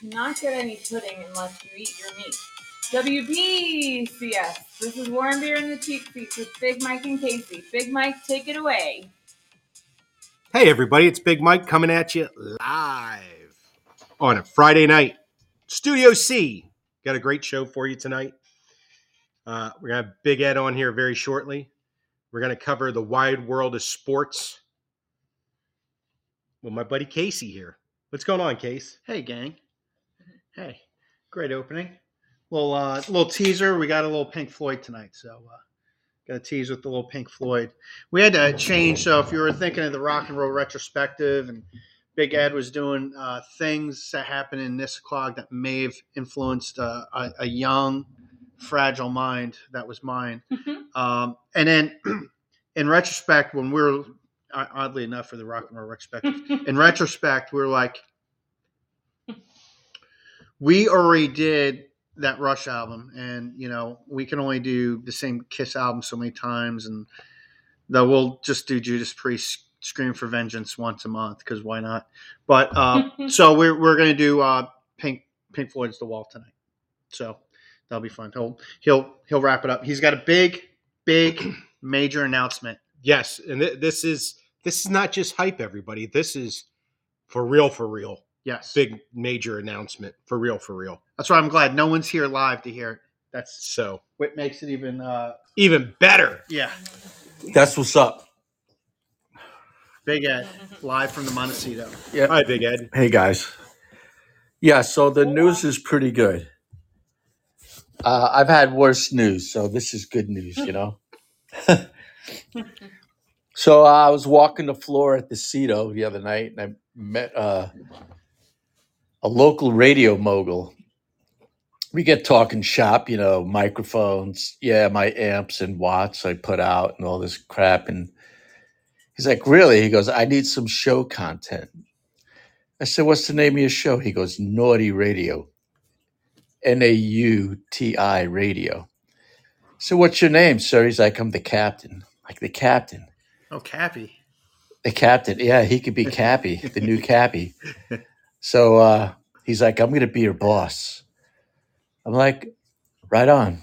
cannot get any pudding unless you eat your meat. WBCS. This is Warm Beer in the Cheap Seats with Big Mike and Casey. Big Mike, take it away. Hey, everybody, it's Big Mike coming at you live on a Friday night. Studio C. Got a great show for you tonight. Uh, we're going to have Big Ed on here very shortly. We're going to cover the wide world of sports. with my buddy Casey here. What's going on, Case? Hey, gang. Hey, great opening. Little uh, little teaser. We got a little Pink Floyd tonight, so uh, got a tease with the little Pink Floyd. We had to change. So if you were thinking of the rock and roll retrospective, and Big Ed was doing uh, things that happened in this clog that may have influenced uh, a, a young, fragile mind that was mine. Um, and then, in retrospect, when we were oddly enough for the rock and roll retrospective, in retrospect, we are like, we already did that Rush album, and you know we can only do the same Kiss album so many times, and that we'll just do Judas Priest Scream for Vengeance once a month because why not? But uh, so we're we're gonna do uh, Pink Pink Floyd's The Wall tonight, so that'll be fun. He'll he'll he'll wrap it up. He's got a big big major announcement. Yes, and th- this is this is not just hype, everybody. This is for real, for real. Yes, big major announcement for real, for real. That's why I'm glad no one's here live to hear it. That's so what makes it even uh even better. Yeah, that's what's up. Big Ed, live from the Montecito. Yeah. Hi, Big Ed. Hey guys. Yeah, so the news is pretty good. Uh, I've had worse news, so this is good news, you know. so uh, I was walking the floor at the Cito the other night, and I met uh, a local radio mogul. We get talking shop, you know, microphones, yeah, my amps and watts I put out and all this crap. And he's like, Really? He goes, I need some show content. I said, What's the name of your show? He goes, Nauti Radio. N A U T I Radio. So, what's your name, sir? He's like, I'm the captain. Like, the captain. Oh, Cappy. The captain. Yeah, he could be Cappy, the new Cappy. So uh, he's like, I'm going to be your boss. I'm like, right on.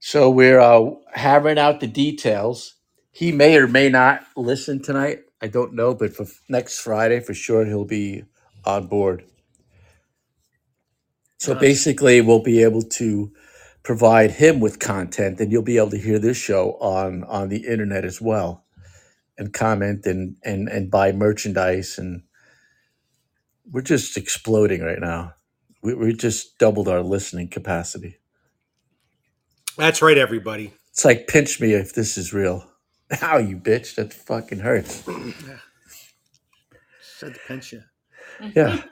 So we're uh, hammering out the details. He may or may not listen tonight. I don't know, but for next Friday, for sure, he'll be on board. So basically, we'll be able to provide him with content, and you'll be able to hear this show on on the internet as well, and comment and and and buy merchandise and we're just exploding right now. We, we just doubled our listening capacity. That's right, everybody. It's like pinch me if this is real. How you bitch? That fucking hurts. Yeah. Said to pinch you. Yeah.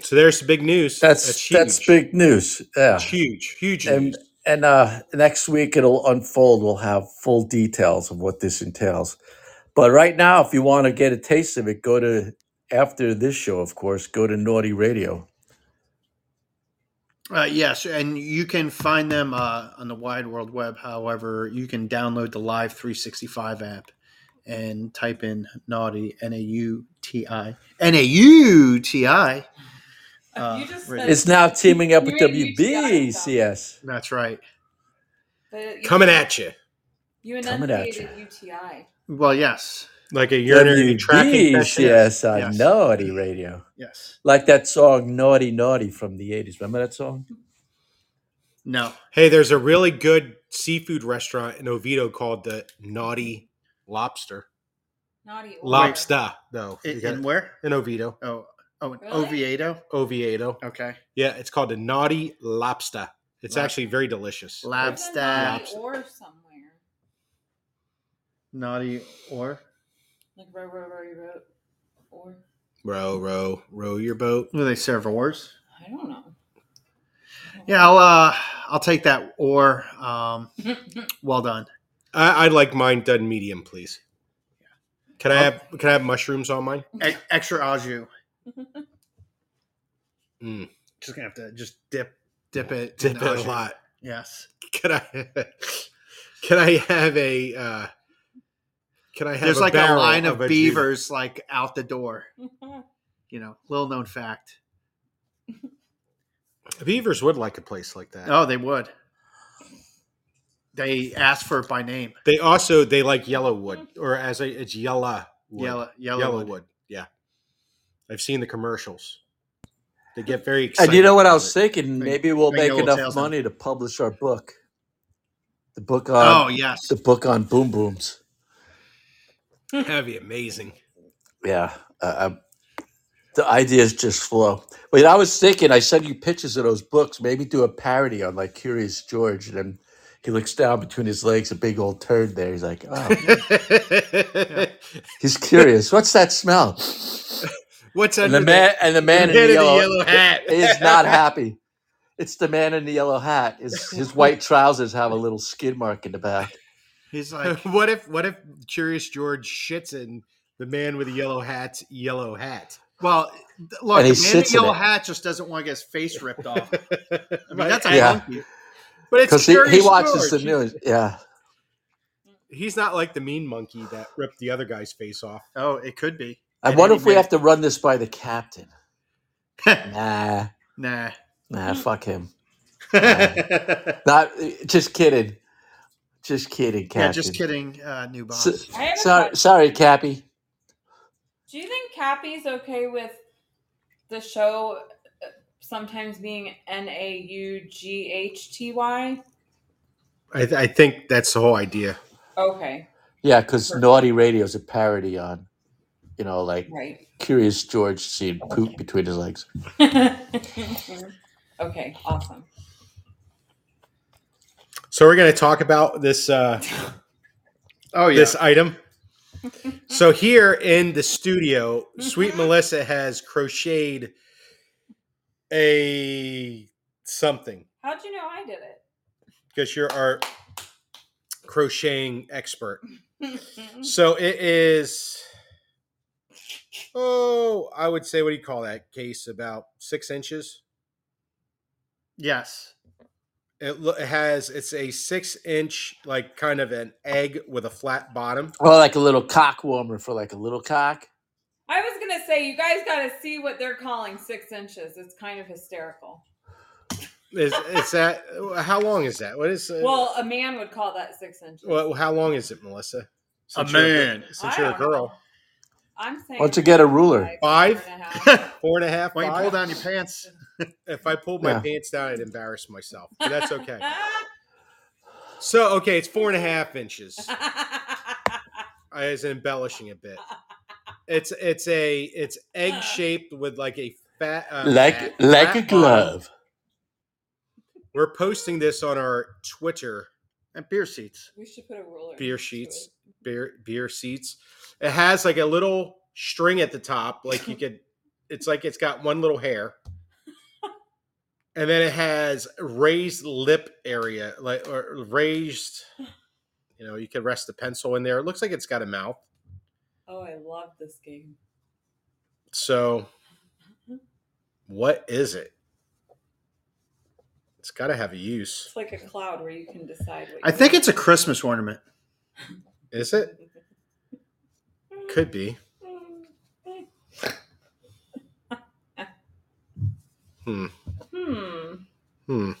So there's the big news. That's that's, that's big news. Yeah. It's huge, huge and, news. And uh, next week it'll unfold. We'll have full details of what this entails. But right now, if you want to get a taste of it, go to after this show, of course, go to Nauti Radio. Uh, yes, and you can find them uh, on the wide world web. However, you can download the Live 365 app and type in Nauti N A U T I N A U T I. Uh, it's now teaming up with WBCS. That's right. Coming at you. You enunciated UTI. Well, yes like a urinary tracking Yes, on yes. Nauti Radio. Yes. Like that song Naughty Naughty from the 80s. Remember that song? No. Hey, there's a really good seafood restaurant in Oviedo called the Naughty Lobster. Naughty Lobster, No, In, in where? In Oviedo. Oh, oh, Really? Oviedo. Oviedo. Okay. Yeah, it's called the Naughty Lobster. It's Lob- actually very delicious. Lobster. Naughty or somewhere. Naughty or Like row, row, row your boat. Or row, row, row your boat. Do they serve oars? I don't know. Yeah, I'll uh, I'll take that or. Um, well done. I, I'd like mine done medium, please. Can I Oh. have Can I have mushrooms on mine? E- extra au jus. Mm. Just gonna have to just dip dip it Dip in it au a jus. lot. Yes. Can I? Can I have a? Uh, can I have? There's a like a line of, a beavers like out the door. You know, little known fact. Beavers would like a place like that. Oh, they would. They ask for it by name. They also they like yellow wood, or as a it's yellow wood. Yellow, yellow, yellow wood. wood. Yeah, I've seen the commercials. They get very excited. And you know what I was it. thinking? Maybe we'll bring make enough tails down. money to publish our book. The book on Oh yes. the book on boom booms. That'd be amazing. Yeah, uh, I, the ideas just flow. But I was thinking, I sent you pictures of those books. Maybe do a parody on like Curious George, and then he looks down between his legs, a big old turd there. He's like, oh, he's curious. What's that smell? What's And the under man and the man in man the in the yellow, yellow hat. is not happy. It's the man in the yellow hat. His his white trousers have a little skid mark in the back. He's like, what if what if Curious George shits in the man with the yellow hat's yellow hat? well, look, the man in sits the yellow it. hat just doesn't want to get his face ripped off. I I mean, that's a Yeah. monkey. but it's Because he, he Curious watches the George. news. Yeah. He's not like the mean monkey that ripped the other guy's face off. Oh, it could be. I wonder if we minute. have to run this by the captain. Nah. Nah. Nah, fuck him. Not just kidding. Just kidding, Captain. Yeah, just kidding, uh, new boss. S- I have a sorry, question. sorry, Cappy. Do you think Cappy's okay with the show uh, sometimes being N A U G H T Y? I, I think that's the whole idea. Okay, Yeah, because Nauti Radio is a parody on, you know, like right. Curious George seeing poop between his legs. okay, awesome. So we're going to talk about this uh, oh yeah. this item. So here in the studio, Sweet Melissa has crocheted a something How'd you know I did it? because you're our crocheting expert. So it is. Oh, I would say what do you call that case? About six inches. yes. It, has it's a six inch like kind of an egg with a flat bottom. Or like a little cock warmer for like a little cock. I was gonna say you guys got to see what they're calling six inches. It's kind of hysterical. Is is that how long is that? What is uh, Well, a man would call that six inches. well, how long is it, Melissa? A Since you're man. since I you're a don't know. girl, I'm saying. Why don't you get a ruler? Five? four and a half. four and a half. Why you pull down your pants? If I pulled my Yeah. pants down, I'd embarrass myself. But that's okay. so okay, it's four and a half inches. I was embellishing a bit. It's it's a it's egg shaped with like a fat uh, Like fat- like a flat bottom. glove. We're posting this on our Twitter And beer seats. we should put a ruler. beer sheets, beer beer seats. It has like a little string at the top, like you could. It's like it's got one little hair, and then it has raised lip area, like or raised. You know, you could rest a pencil in there. It looks like it's got a mouth. Oh, I love this game. So, what is it? It's got to have a use. It's like a cloud where you can decide. What I think it's a Christmas ornament. Is it? Could be. Hmm. Hmm. Hmm.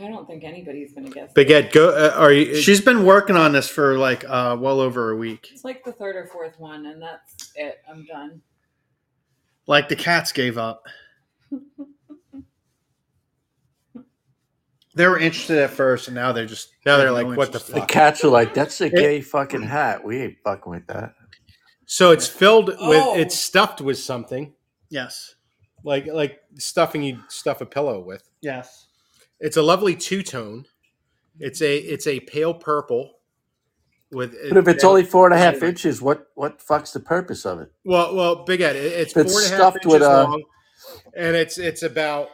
I don't think anybody's gonna guess. Big Ed, go. Uh, are you? She's been working on this for like uh, well over a week. It's like the third or fourth one, and that's it. I'm done. Like the cats gave up. They were interested at first, and now they're just Now they're like, no what the interest. The cats are like, that's a gay fucking hat. We ain't fucking with that. So it's filled with. Oh. It's stuffed with something Yes, like like stuffing you stuff a pillow with. yes. It's a lovely two tone. It's a it's a pale purple. With But if it's only four and a half inches, what what fuck's the purpose of it? well well Big Ed, it- it's If it's four and a half stuffed inches with, uh, long, and it's it's about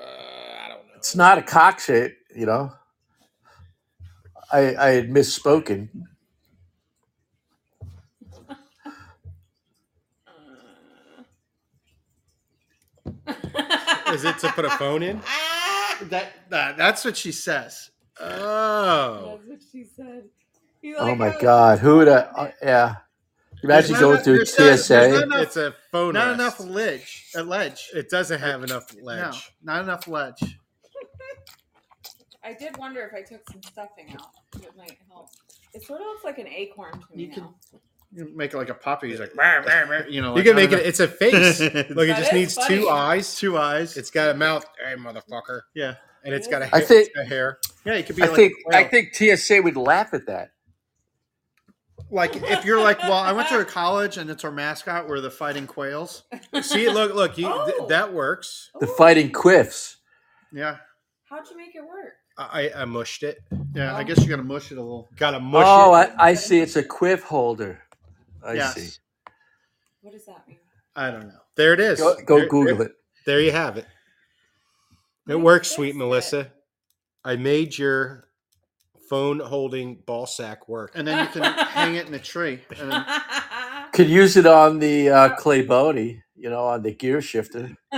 uh, I don't know. It's not a cock shape, you know. I I had misspoken. Is it to put a phone in? That, that that's what she says. Oh, That's what she said. You Oh my how- god, who would? Uh, yeah, Imagine going not- through there's not- there's TSA. not enough- It's a phone. Not rest. enough ledge. A ledge. It doesn't have enough ledge. No, ledge. not enough ledge. I did wonder if I took some stuffing out, it might help. It sort of looks like an acorn to me You can- now. You make it like a puppy. He's like, "Rah, rah, rah," you know. You can make don't it. It's a face. know. Look, it just needs funny. two eyes. two eyes. It's got a mouth. Hey, motherfucker. Yeah, And it's got a I hair. think- a hair. yeah. It could be I like think a. I think TSA would laugh at that. like if you're like, well, I went to a college and it's our mascot. We're the fighting quails. See, look, look. You, th- Oh. that works. The Ooh, fighting quiffs. Yeah, How'd you make it work? I, I mushed it. Oh. yeah. I guess you got to mush it a little. Got to mush Oh, it. I, I see. It's a quiff holder. I yes. see. What does that mean? I don't know. There it is. Go, go There- Google there- it. There you have it. It You works, sweet it. Melissa. I made your phone holding ball sack work. And then you can hang it in a tree. And then, Could use it on the uh, Clay Boney, you know, on the gear shifter.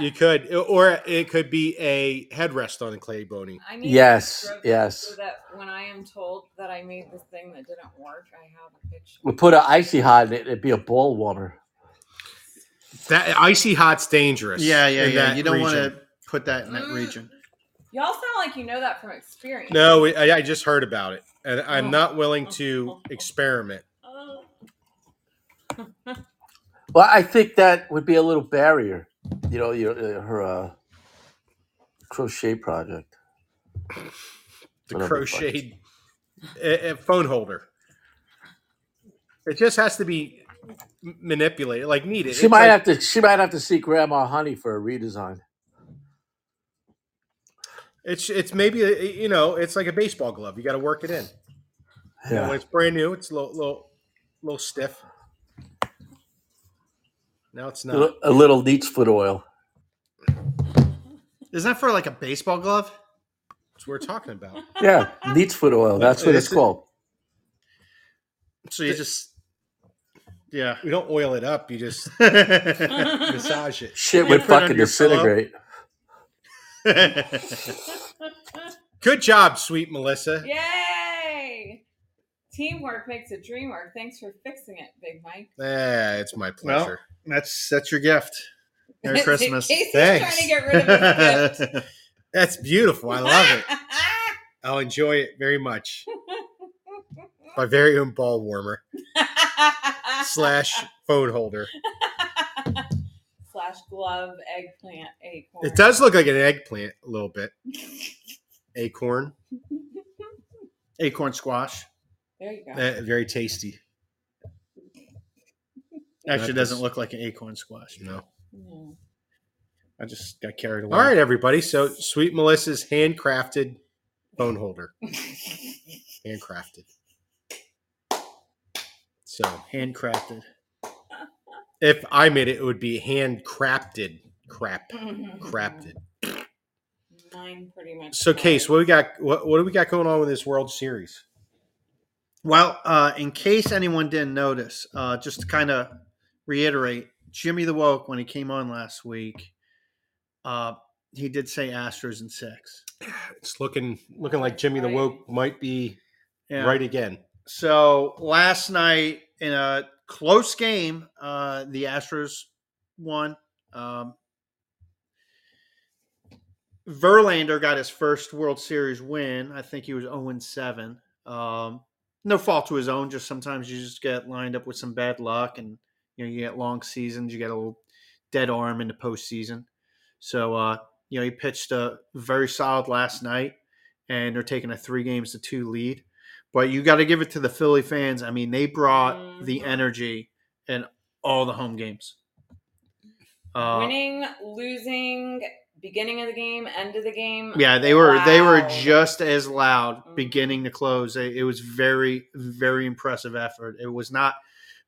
You could, or it could be a headrest on a clay bony. I need Yes, to yes. So that when I am told that I made this thing that didn't work, I have a picture. We'll put an icy hot in it. It'd be a ball warmer. That icy hot's dangerous. yeah, yeah, yeah. You don't want to put that in that Mm. region. Y'all sound like you know that from experience. No, we- I, I just heard about it, and I'm Oh. not willing to experiment. Oh. Well, I think that would be a little barrier. You know, your uh, her uh, crochet project. The Whatever the fuck. crocheted phone holder. It just has to be m- manipulated, like needed. She It's might like- have to. She might have to see Grandma Honey for a redesign. It's it's maybe a, you know it's like a baseball glove. You got to work it in. You know, when Yeah. it's brand new, it's a little little, little stiff. Now it's not. a little neat's foot oil. Isn't that for like a baseball glove? That's what we're talking about. Yeah, neat's foot oil. That's what This it's called. So you just, yeah. We don't oil it up. You just massage it. Shit would put it under fucking disintegrate. Good job, sweet Melissa. Yay! Teamwork makes a dream work. Thanks for fixing it, Big Mike. Eh, it's my Well, pleasure. that's that's your gift. Merry Christmas. Casey's Thanks. trying to get rid of his gift. That's beautiful. I love it. I'll enjoy it very much. My very own ball warmer slash phone holder. slash glove eggplant acorn. It does look like an eggplant a little bit. Acorn, Acorn squash. There you go. Eh, very tasty. Actually, That doesn't look like an acorn squash. No. know. Mm. I just got carried away. All right, everybody. So, sweet Melissa's handcrafted bone holder, handcrafted. So, handcrafted. if I made it, it would be handcrafted. Crap, crafted. Mine pretty much. So. Case, what we got? What, what do we got going on with this World Series? Well, uh, in case anyone didn't notice, uh, just to kind of reiterate, Jimmy the Woke, when he came on last week, uh, he did say Astros in six. It's looking looking like Jimmy the. Woke might be Yeah. right again. So last night in a close game, uh, the Astros won. Um, Verlander got his first World Series win. I think he was 0 7. Um, no fault to his own. Just sometimes you just get lined up with some bad luck, and you know you get long seasons. You get a little dead arm in the postseason. So uh, you know he pitched a very solid last night, and they're taking a three games to two lead. But you got to give it to the Philly fans. I mean, they brought the Mhm. energy in all the home games. Uh, Winning, losing, beginning of the game, end of the game. yeah, they were they were just as loud Mhm. beginning to close. It, it was very very impressive effort. It was not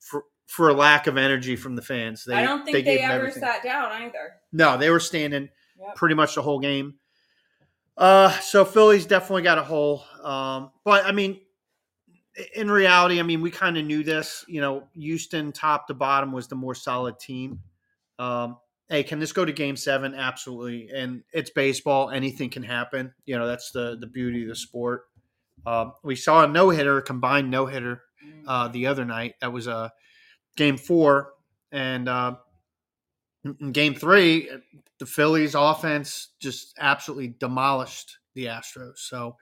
for for a lack of energy from the fans. They, I don't think they, them ever everything. sat down either. No, they were standing Yep. pretty much the whole game. Uh, so Philly's definitely got a hole. Um, but I mean, in reality, I mean, we kind of knew this. You know, Houston, top to bottom, was the more solid team. Um, hey, can this go to Game Seven? Absolutely. And it's baseball; anything can happen. You know, that's the the beauty of the sport. Um, we saw a no hitter, a combined no hitter uh, the other night. That was uh, game four, and uh, in game three, the Phillies offense just absolutely demolished the Astros. So,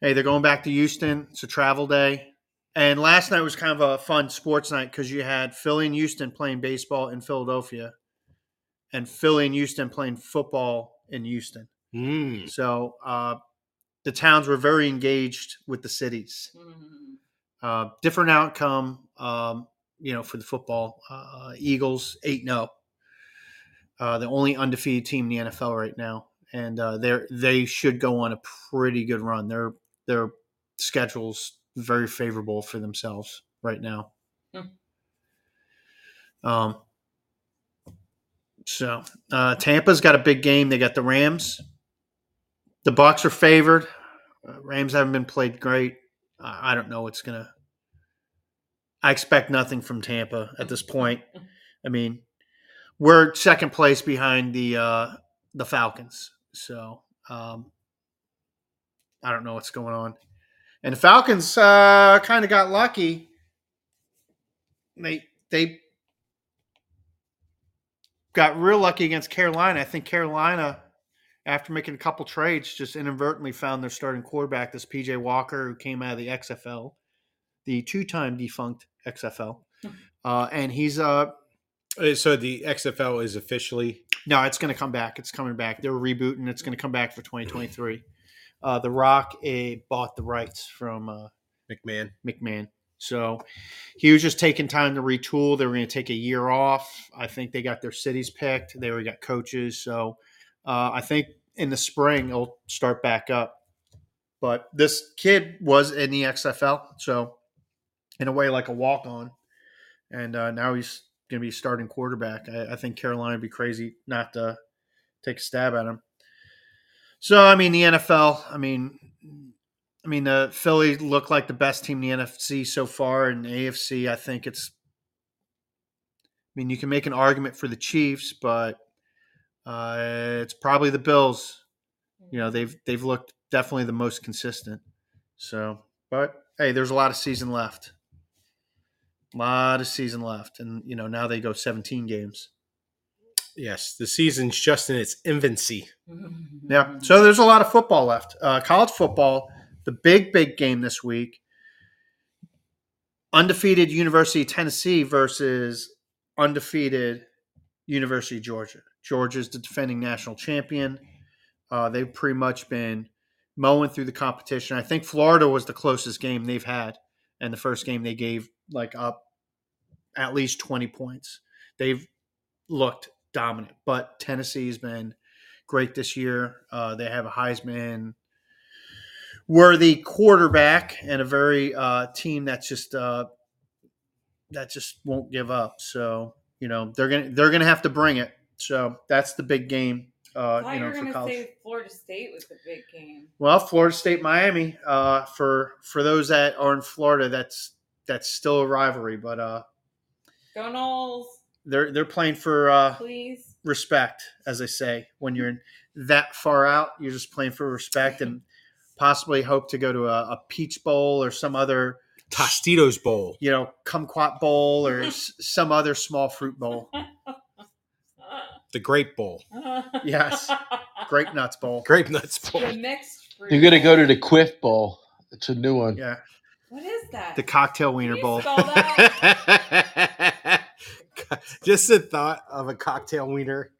hey, they're going back to Houston. It's a travel day. And last night was kind of a fun sports night because you had Philly and Houston playing baseball in Philadelphia, and Philly and Houston playing football in Houston. Mm. So uh, the towns were very engaged with the cities. Mhm. Uh, different outcome, um, you know, for the football. Uh, Eagles eight zero, uh, the only undefeated team in the NFL right now, and uh, they they should go on a pretty good run. Their their schedules very favorable for themselves right now. Hmm. Um. So uh, Tampa's got a big game. They got the Rams. The Bucks are favored. Uh, Rams haven't been played great. I don't know what's gonna. I expect nothing from Tampa at this point. I mean, we're second place behind the uh, the Falcons, so um, I don't know what's going on. And the Falcons uh, kind of got lucky. They they got real lucky against Carolina. I think Carolina, after making a couple trades, just inadvertently found their starting quarterback, this PJ Walker, who came out of the XFL, the two-time defunct XFL, uh, and he's uh Uh, So the XFL is officially no, it's going to come back. It's coming back. They're rebooting. It's going to come back for 2023. Uh, the Rock eh, bought the rights from uh, McMahon. McMahon. So he was just taking time to retool. They were going to take a year off. I think they got their cities picked. They already got coaches. So uh, I think in the spring it'll start back up. But this kid was in the XFL, so in a way like a walk on, and uh, now he's going to be starting quarterback. I, I think Carolina would be crazy not to take a stab at him. So I mean the NFL. I mean I mean, the Philly look like the best team in the NFC so far, and AFC. I think it's. I mean, you can make an argument for the Chiefs, but uh, it's probably the Bills. You know, they've they've looked definitely the most consistent. So, but hey, there's a lot of season left. A lot of season left, and you know now they go 17 games. Yes, the season's just in its infancy. Yeah. So there's a lot of football left. Uh, college football, the big, big game this week. Undefeated University of Tennessee versus undefeated University of Georgia. Georgia's the defending national champion. Uh, they've pretty much been mowing through the competition. I think Florida was the closest game they've had, and the first game they gave like up at least 20 points. They've looked dominant, but Tennessee's been great this year. Uh, they have a Heisman worthy quarterback and a very uh, team that's just uh, that just won't give up. So you know they're gonna they're gonna have to bring it. So that's the big game. Uh, you you know were for going to college. say Florida State was the big game. Well, Florida State, Miami. Uh, for for those that are in Florida, that's that's still a rivalry, but uh, Go Knowles, they're they're playing for uh, please. respect, as I say. When you're in that far out, you're just playing for respect and possibly hope to go to a, a Peach Bowl or some other, Tostitos Bowl. you know, Kumquat Bowl or s- some other small fruit bowl. The Grape Bowl. Yes. Grape Nuts Bowl. Grape Nuts Bowl. The mixed fruit. You're gonna go to the Quiff Bowl. It's a new one. Yeah. What is that? The Cocktail Wiener Can you Bowl. spell that? Just the thought of a cocktail wiener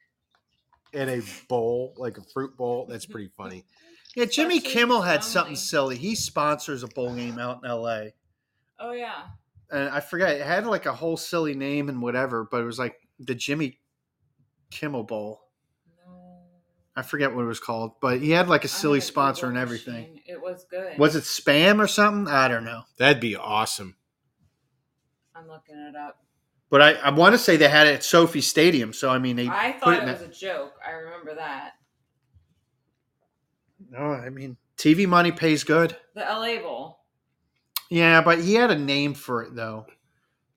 in a bowl, like a fruit bowl, that's pretty funny. Yeah, Jimmy Especially Kimmel had lonely. something silly. He sponsors a bowl game out in LA. oh yeah. And I forget, it had like a whole silly name and whatever, but it was like the Jimmy Kimmel Bowl. No. I forget what it was called, but he had like a silly a sponsor Google and everything. machine. It was good. Was it spam or something? I don't know. That'd be awesome. I'm looking it up. But I, I want to say they had it at SoFi Stadium. So I mean, they I put thought it it in was a joke. I remember that. No. I mean, TV money pays good. The LA Bowl. Yeah, but he had a name for it though.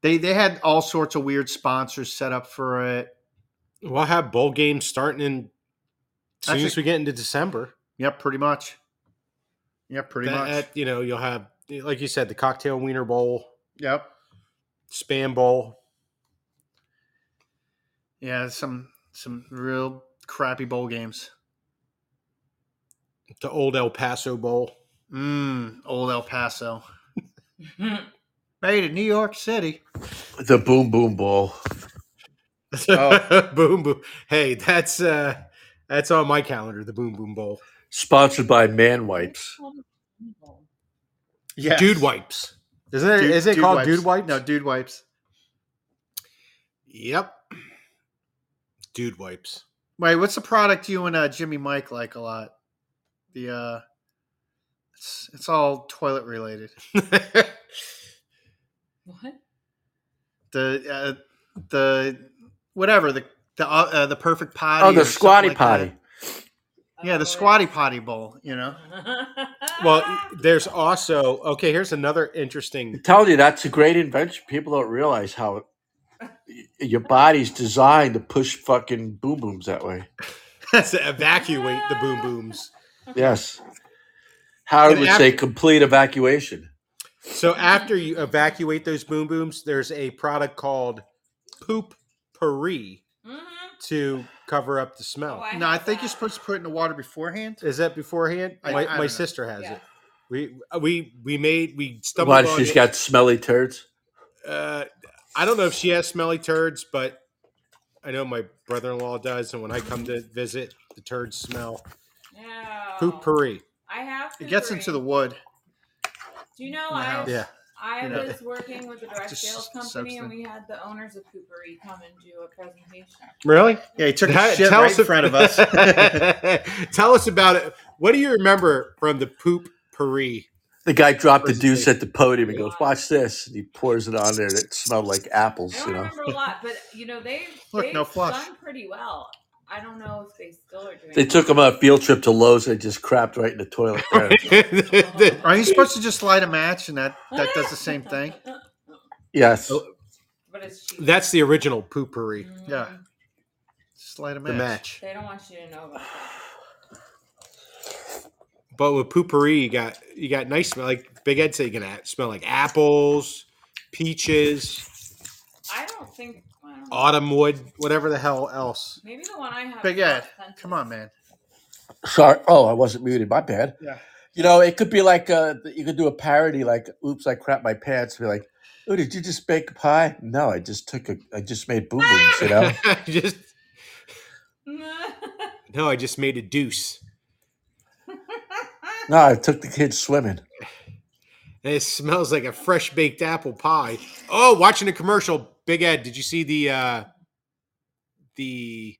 They they had all sorts of weird sponsors set up for it. We'll have bowl games starting in as soon Actually- as we get into December. Yep, pretty much. Yep, pretty That- much. that, you know, you'll have like you said, the cocktail wiener bowl, Yep. spam bowl. Yeah, some some real crappy bowl games. The old El Paso Bowl. Mmm, old El Paso. Made in New York City. The Boom Boom Bowl. Oh. boom boom. Hey, that's uh that's on my calendar, the Boom Boom Bowl. Sponsored by Man Wipes. Yeah. Dude wipes. Isn't it? Is it called dude wipes? No, dude wipes. Yep. Dude wipes. Wait, what's the product you and uh, Jimmy Mike like a lot? The uh it's it's all toilet related. What? The uh, the whatever the the uh, uh, the perfect potty. Oh, the squatty like potty. that. Yeah, the squatty potty bowl. You know. well, there's also okay, here's another interesting I'm telling you, that's a great invention. People don't realize how your body's designed to push fucking boom booms that way. That's evacuate the boom booms. Yes. Howard And would after- say complete evacuation. So after you evacuate those boom booms, there's a product called poop puree Mhm. to cover up the Oh, smell. I No, I have think you're supposed to put it in the water beforehand. Is that beforehand? I- my I don't my know. sister has Yeah. it. We we we made we stumbled Why on she's it. got smelly turds? uh, I don't know if she has smelly turds, but I know my brother-in-law does, and when I come to visit, the turds smell. No. Poop oh, puree. I have. It gets into the wood. Do you know I? house. Yeah. I You know, was working with a direct just sales company, and we had the owners of Poo-Pourri come and do a presentation. Really? Yeah, he took a shit tell right us in front of us. Tell us about it. What do you remember from the poop puree? The guy dropped the deuce at the podium and goes, Watch this. And he pours it on there and it smelled like apples, I don't you know. remember a lot, but you know they Look, they've no flush. done pretty well. I don't know if they still are doing. They took him on a field trip to Lowe's and just crapped right in the toilet. Right. Are you supposed to just light a match and that that does the same thing? yes. But it's cheap. That's the original Poo-Pourri. Mhm. Yeah. Just light a match. The match. They don't want you to know about that. But with Poo-Pourri, you got you got nice smell. Like Big Ed said, you can a- smell like apples, peaches, I don't think. I autumn wood, whatever the hell else. Maybe the one I have. Big is Ed, come on, man. Sorry. Oh, I wasn't muted. My bad. Yeah. You know, it could be like uh you could do a parody like "Oops, I crap my pants." Be like, "Oh, did you just bake a pie?" No, I just took a. I just made boom booms. You know. just no, I just made a deuce. No, I took the kids swimming. It smells like a fresh baked apple pie. Oh, watching a commercial. Big Ed, did you see the uh the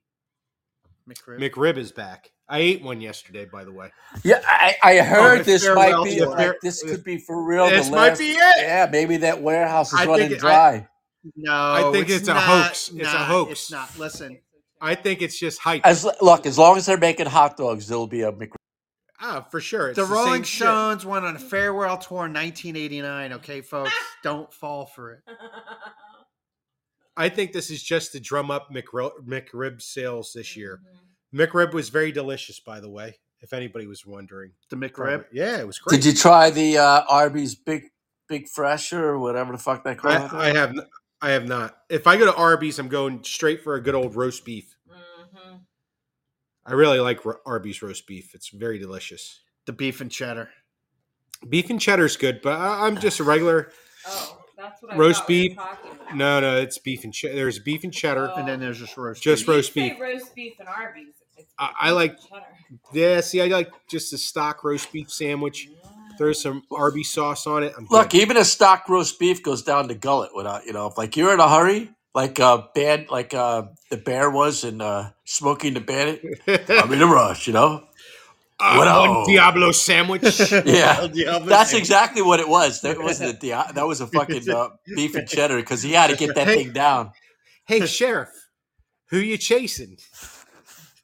McRib. McRib is back? I ate one yesterday, by the way. Yeah, I, I heard it's this farewell might be to- like this could be for real. This the might last- be it. Yeah, maybe that warehouse is I running it- I- dry. no, I think it's a not- hoax. It's a hoax. It's not. Listen, I think it's just hype. As look, as long as they're making hot dogs, there'll be a McRib. Ah, for sure. It's the the Rolling same shit. Stones went on a farewell tour in 1989. Okay, folks, don't fall for it. I think this is just to drum up McRib, McRib sales this year. Mhm. McRib was very delicious, by the way. If anybody was wondering, The McRib. Probably- Yeah, it was great. Did you try the uh, Arby's Big Big Fresher or whatever the fuck they call it? I, I have. n- I have not. If I go to Arby's, I'm going straight for a good old roast beef. Mhm. I really like Arby's roast beef. It's very delicious. The beef and cheddar. Beef and cheddar's good, but I, I'm just a regular. Oh, that's what Roast thought beef? talking about. No, no, it's beef and cheddar. There's beef and cheddar. Oh. And then there's just roast. Just beef. You roast say beef. roast beef and Arby's. I- I like- cheddar. Yeah, see, I like just a stock roast beef sandwich. Throw some Arby's sauce on it. I'm Look, good. even a stock roast beef goes down the gullet without you know. If like you're in a hurry, like uh band, like uh the bear was in uh Smokey and the Bandit. I'm in a rush, you know. What one a- Diablo sandwich. Yeah, Diablo That's sandwich. exactly what it was. That wasn't a dia- that was a fucking uh, beef and cheddar because he had to get that Hey. thing down. hey, sheriff, who you chasing?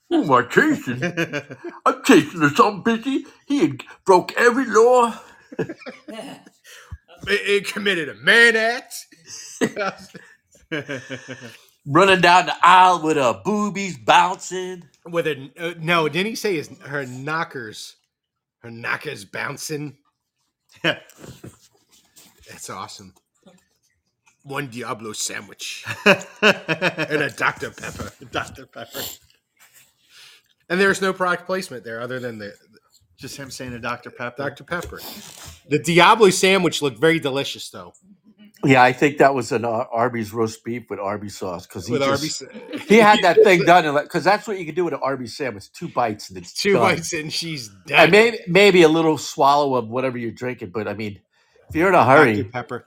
Who am I chasing? I'm chasing the some busy. He had broke every law. It, it committed a man act. Running down the aisle with her boobies bouncing. With a uh, no, didn't he say his her knockers? Her knockers bouncing. That's awesome. One Diablo sandwich and and a Dr. Pepper. Dr. Pepper. And there's no product placement there other than the Just him saying a Dr. Pepper. Dr. Pepper. The Diablo sandwich looked very delicious though. Yeah, I think that was an Ar- Arby's roast beef with Arby's sauce because he With just, Arby's he had that thing done because that's what you can do with an Arby's sandwich: two bites and it's two done. bites and she's And dead. maybe maybe a little swallow of whatever you're drinking, but I mean, if you're in a Dr. hurry, Pepper.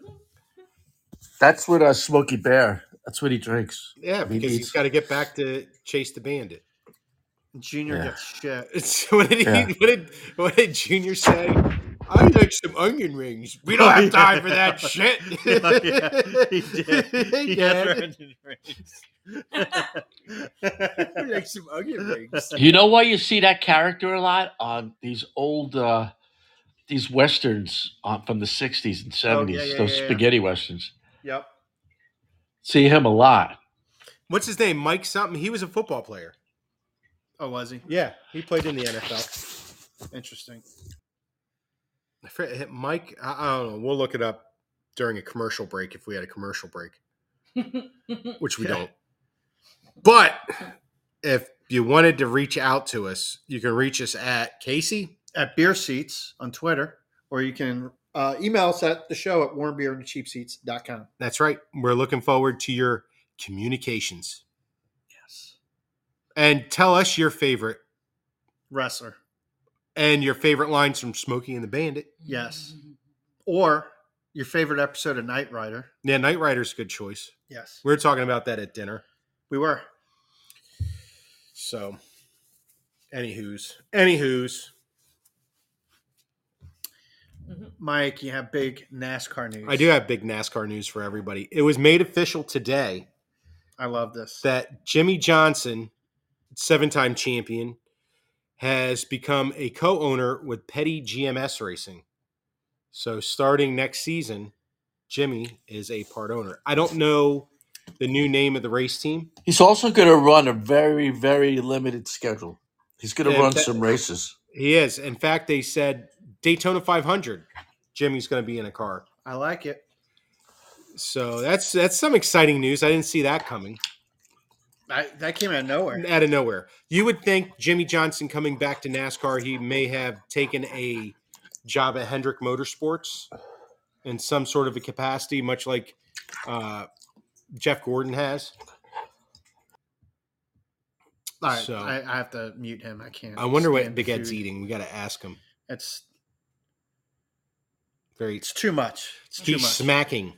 that's what uh, Smoky Bear. That's what he drinks. Yeah, mean, because he's he's- got to get back to chase the bandit. Junior Yeah. gets shit. It's, what did he? Yeah. What did what did Junior say? I like some onion rings. We don't have time for that shit. Oh, yeah, he did. He Yeah. had onion rings. Like some onion rings. You know why you see that character a lot on these old uh these westerns uh, from the '60s and '70s, Oh, yeah, yeah, those yeah, yeah. spaghetti westerns. yep. See him a lot. What's his name? Mike something. He was a football player. Oh, was he? Yeah, he played in the NFL. Interesting. I forget- Mike. I, I don't know. We'll look it up during a commercial break if we had a commercial break, which we don't. But if you wanted to reach out to us, you can reach us at Casey. At Beer Seats on Twitter, or you can uh, email us at the show at warmbeerandcheapseats.com. That's right. We're looking forward to your communications Yes. and tell us your favorite Wrestler. And your favorite lines from Smokey and the Bandit. Yes. Or your favorite episode of Knight Rider. Yeah, Knight Rider's a good choice. Yes. We were talking about that at dinner. We were. So, anywho's, anywho's, mm-hmm. Mike, you have big NASCAR news. I do have big NASCAR news for everybody. It was made official today I love this. that Jimmie Johnson, seven time champion, has become a co owner with Petty GMS Racing. So, starting next season, Jimmie is a part owner. I don't know the new name of the race team. He's also going to run a very, very limited schedule. He's going to And run that- some races. He is. In fact, they said Daytona 500, Jimmie's going to be in a car. I like it. So that's that's some exciting news. I didn't see that coming I, that came out of nowhere. out of nowhere. You would think Jimmie Johnson coming back to NASCAR, he may have taken a job at Hendrick Motorsports in some sort of a capacity, much like uh, Jeff Gordon has. All right, So- I, I have to mute him. I can't. I wonder what Big Ed's food. eating. We got to ask him. It's Very. it's too much. It's too much. smacking.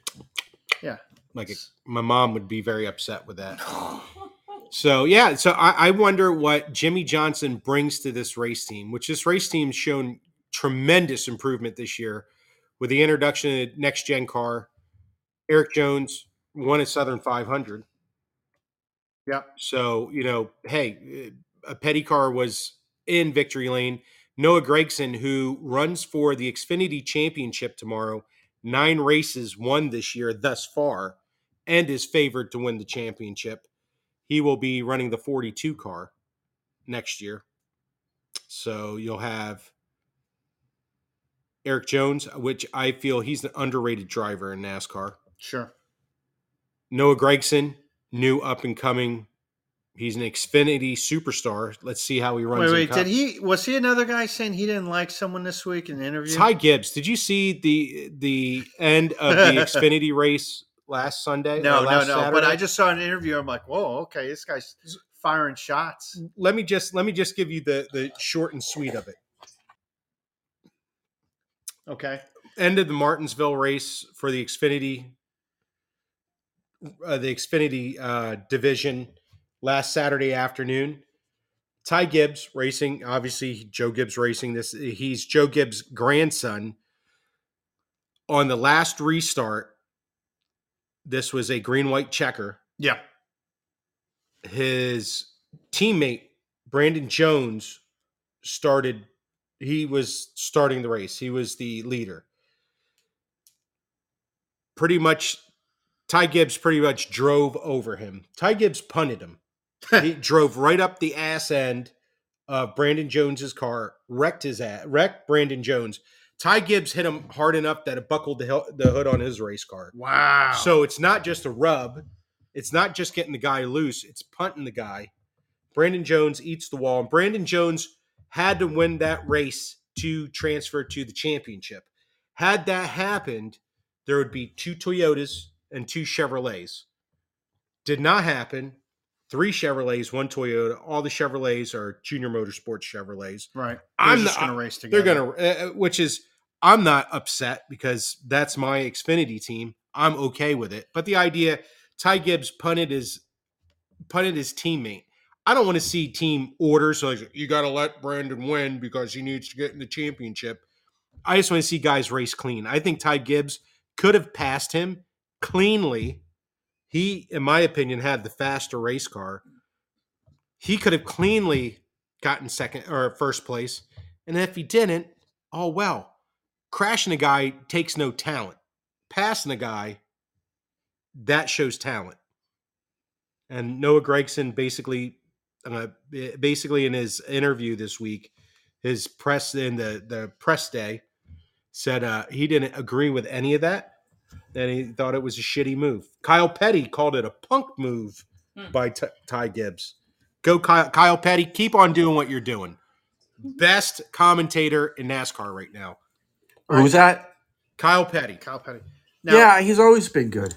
Yeah. Like a, my mom would be very upset with that. So yeah, so I, I wonder what Jimmie Johnson brings to this race team, which this race team's shown tremendous improvement this year with the introduction of the next gen car. Erik Jones won a Southern 500. Yep. So you know, hey, eh, a petty car was in victory lane. Noah Gragson, who runs for the Xfinity Championship tomorrow, nine races won this year thus far, and is favored to win the championship. He will be running the 42 car next year. So you'll have Erik Jones, which I feel he's an underrated driver in NASCAR. Sure. Noah Gragson, new up and coming. He's an Xfinity superstar. Let's see how he runs. Wait, wait. Did he? Was he another guy saying he didn't like someone this week in the interview? Ty Gibbs, did you see the the end of the Xfinity race last Sunday? No, no, last no. But I just saw an interview. I'm like, whoa, okay, this guy's firing shots. let me just let me just give you the the short and sweet of it. Okay. Ended the Martinsville race for the Xfinity uh, the Xfinity uh, division last Saturday afternoon. Ty Gibbs racing, obviously Joe Gibbs racing this. He's Joe Gibbs' grandson. On the last restart, this was a green white checker. Yeah. his teammate Brandon Jones started he was starting the race. He was the leader. Pretty much Ty Gibbs pretty much drove over him. Ty Gibbs punted him. he drove right up the ass end of Brandon Jones's car, wrecked his ass, wrecked Brandon Jones. Ty Gibbs hit him hard enough that it buckled the, hel- the hood on his race car. Wow. So it's not just a rub. It's not just getting the guy loose. It's punting the guy. Brandon Jones eats the wall. And Brandon Jones had to win that race to transfer to the championship. Had that happened, there would be two Toyotas and two Chevrolets. Did not happen. Three Chevrolets, one Toyota. All the Chevrolets are Junior Motorsports Chevrolets. right. I'm I'm just not- gonna race together. They're gonna, uh, which is, I'm not upset because that's my Xfinity team. I'm okay with it. But the idea, Ty Gibbs punted his punted his teammate. I don't want to see team orders like you got to let Brandon win because he needs to get in the championship. I just want to see guys race clean. I think Ty Gibbs could have passed him cleanly. He, in my opinion, had the faster race car. He could have cleanly gotten second or first place. And if he didn't, oh well. Crashing a guy takes no talent. Passing a guy, that shows talent. And Noah Gragson basically, uh, basically in his interview this week, his press in the the press day said uh, he didn't agree with any of that, and he thought it was a shitty move. Kyle Petty called it a punk move Hmm. by T- Ty Gibbs. Go Kyle, Kyle Petty, keep on doing what you're doing. Best commentator in NASCAR right now, Who's that? Kyle Petty. Kyle Petty. Now, yeah, he's always been good.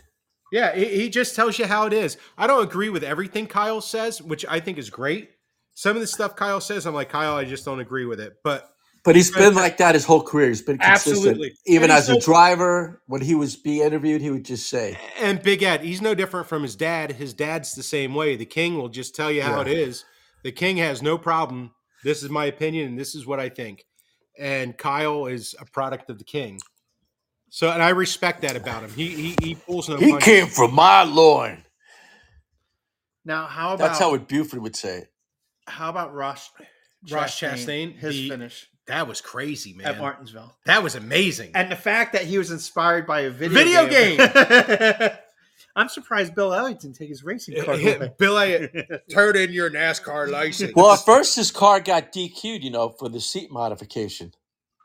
Yeah, he, he just tells you how it is. I don't agree with everything Kyle says, which I think is great. Some of the stuff Kyle says, I'm like, Kyle, I just don't agree with it. But But he's been like that his whole career. He's been consistent. Absolutely. Even And he's as a driver, when he was being interviewed, he would just say, and Big Ed, he's no different from his dad. His dad's the same way. The King will just tell you how Yeah. it is. The King has no problem. This is my opinion, and this is what I think. And Kyle is a product of the King. So, and I respect that about him. He he, he pulls no "He punches. came from my loin." now how about That's how what Buford would say. it. how about Ross Ross Chastain, his the- finish That was crazy, man. at Martinsville, That was amazing. and the fact that he was inspired by a video Video game. I'm surprised Bill Elliott didn't take his racing car. away. Bill Elliott, turn in your NASCAR license. Well, at first his car got DQ'd, you know, for the seat modification.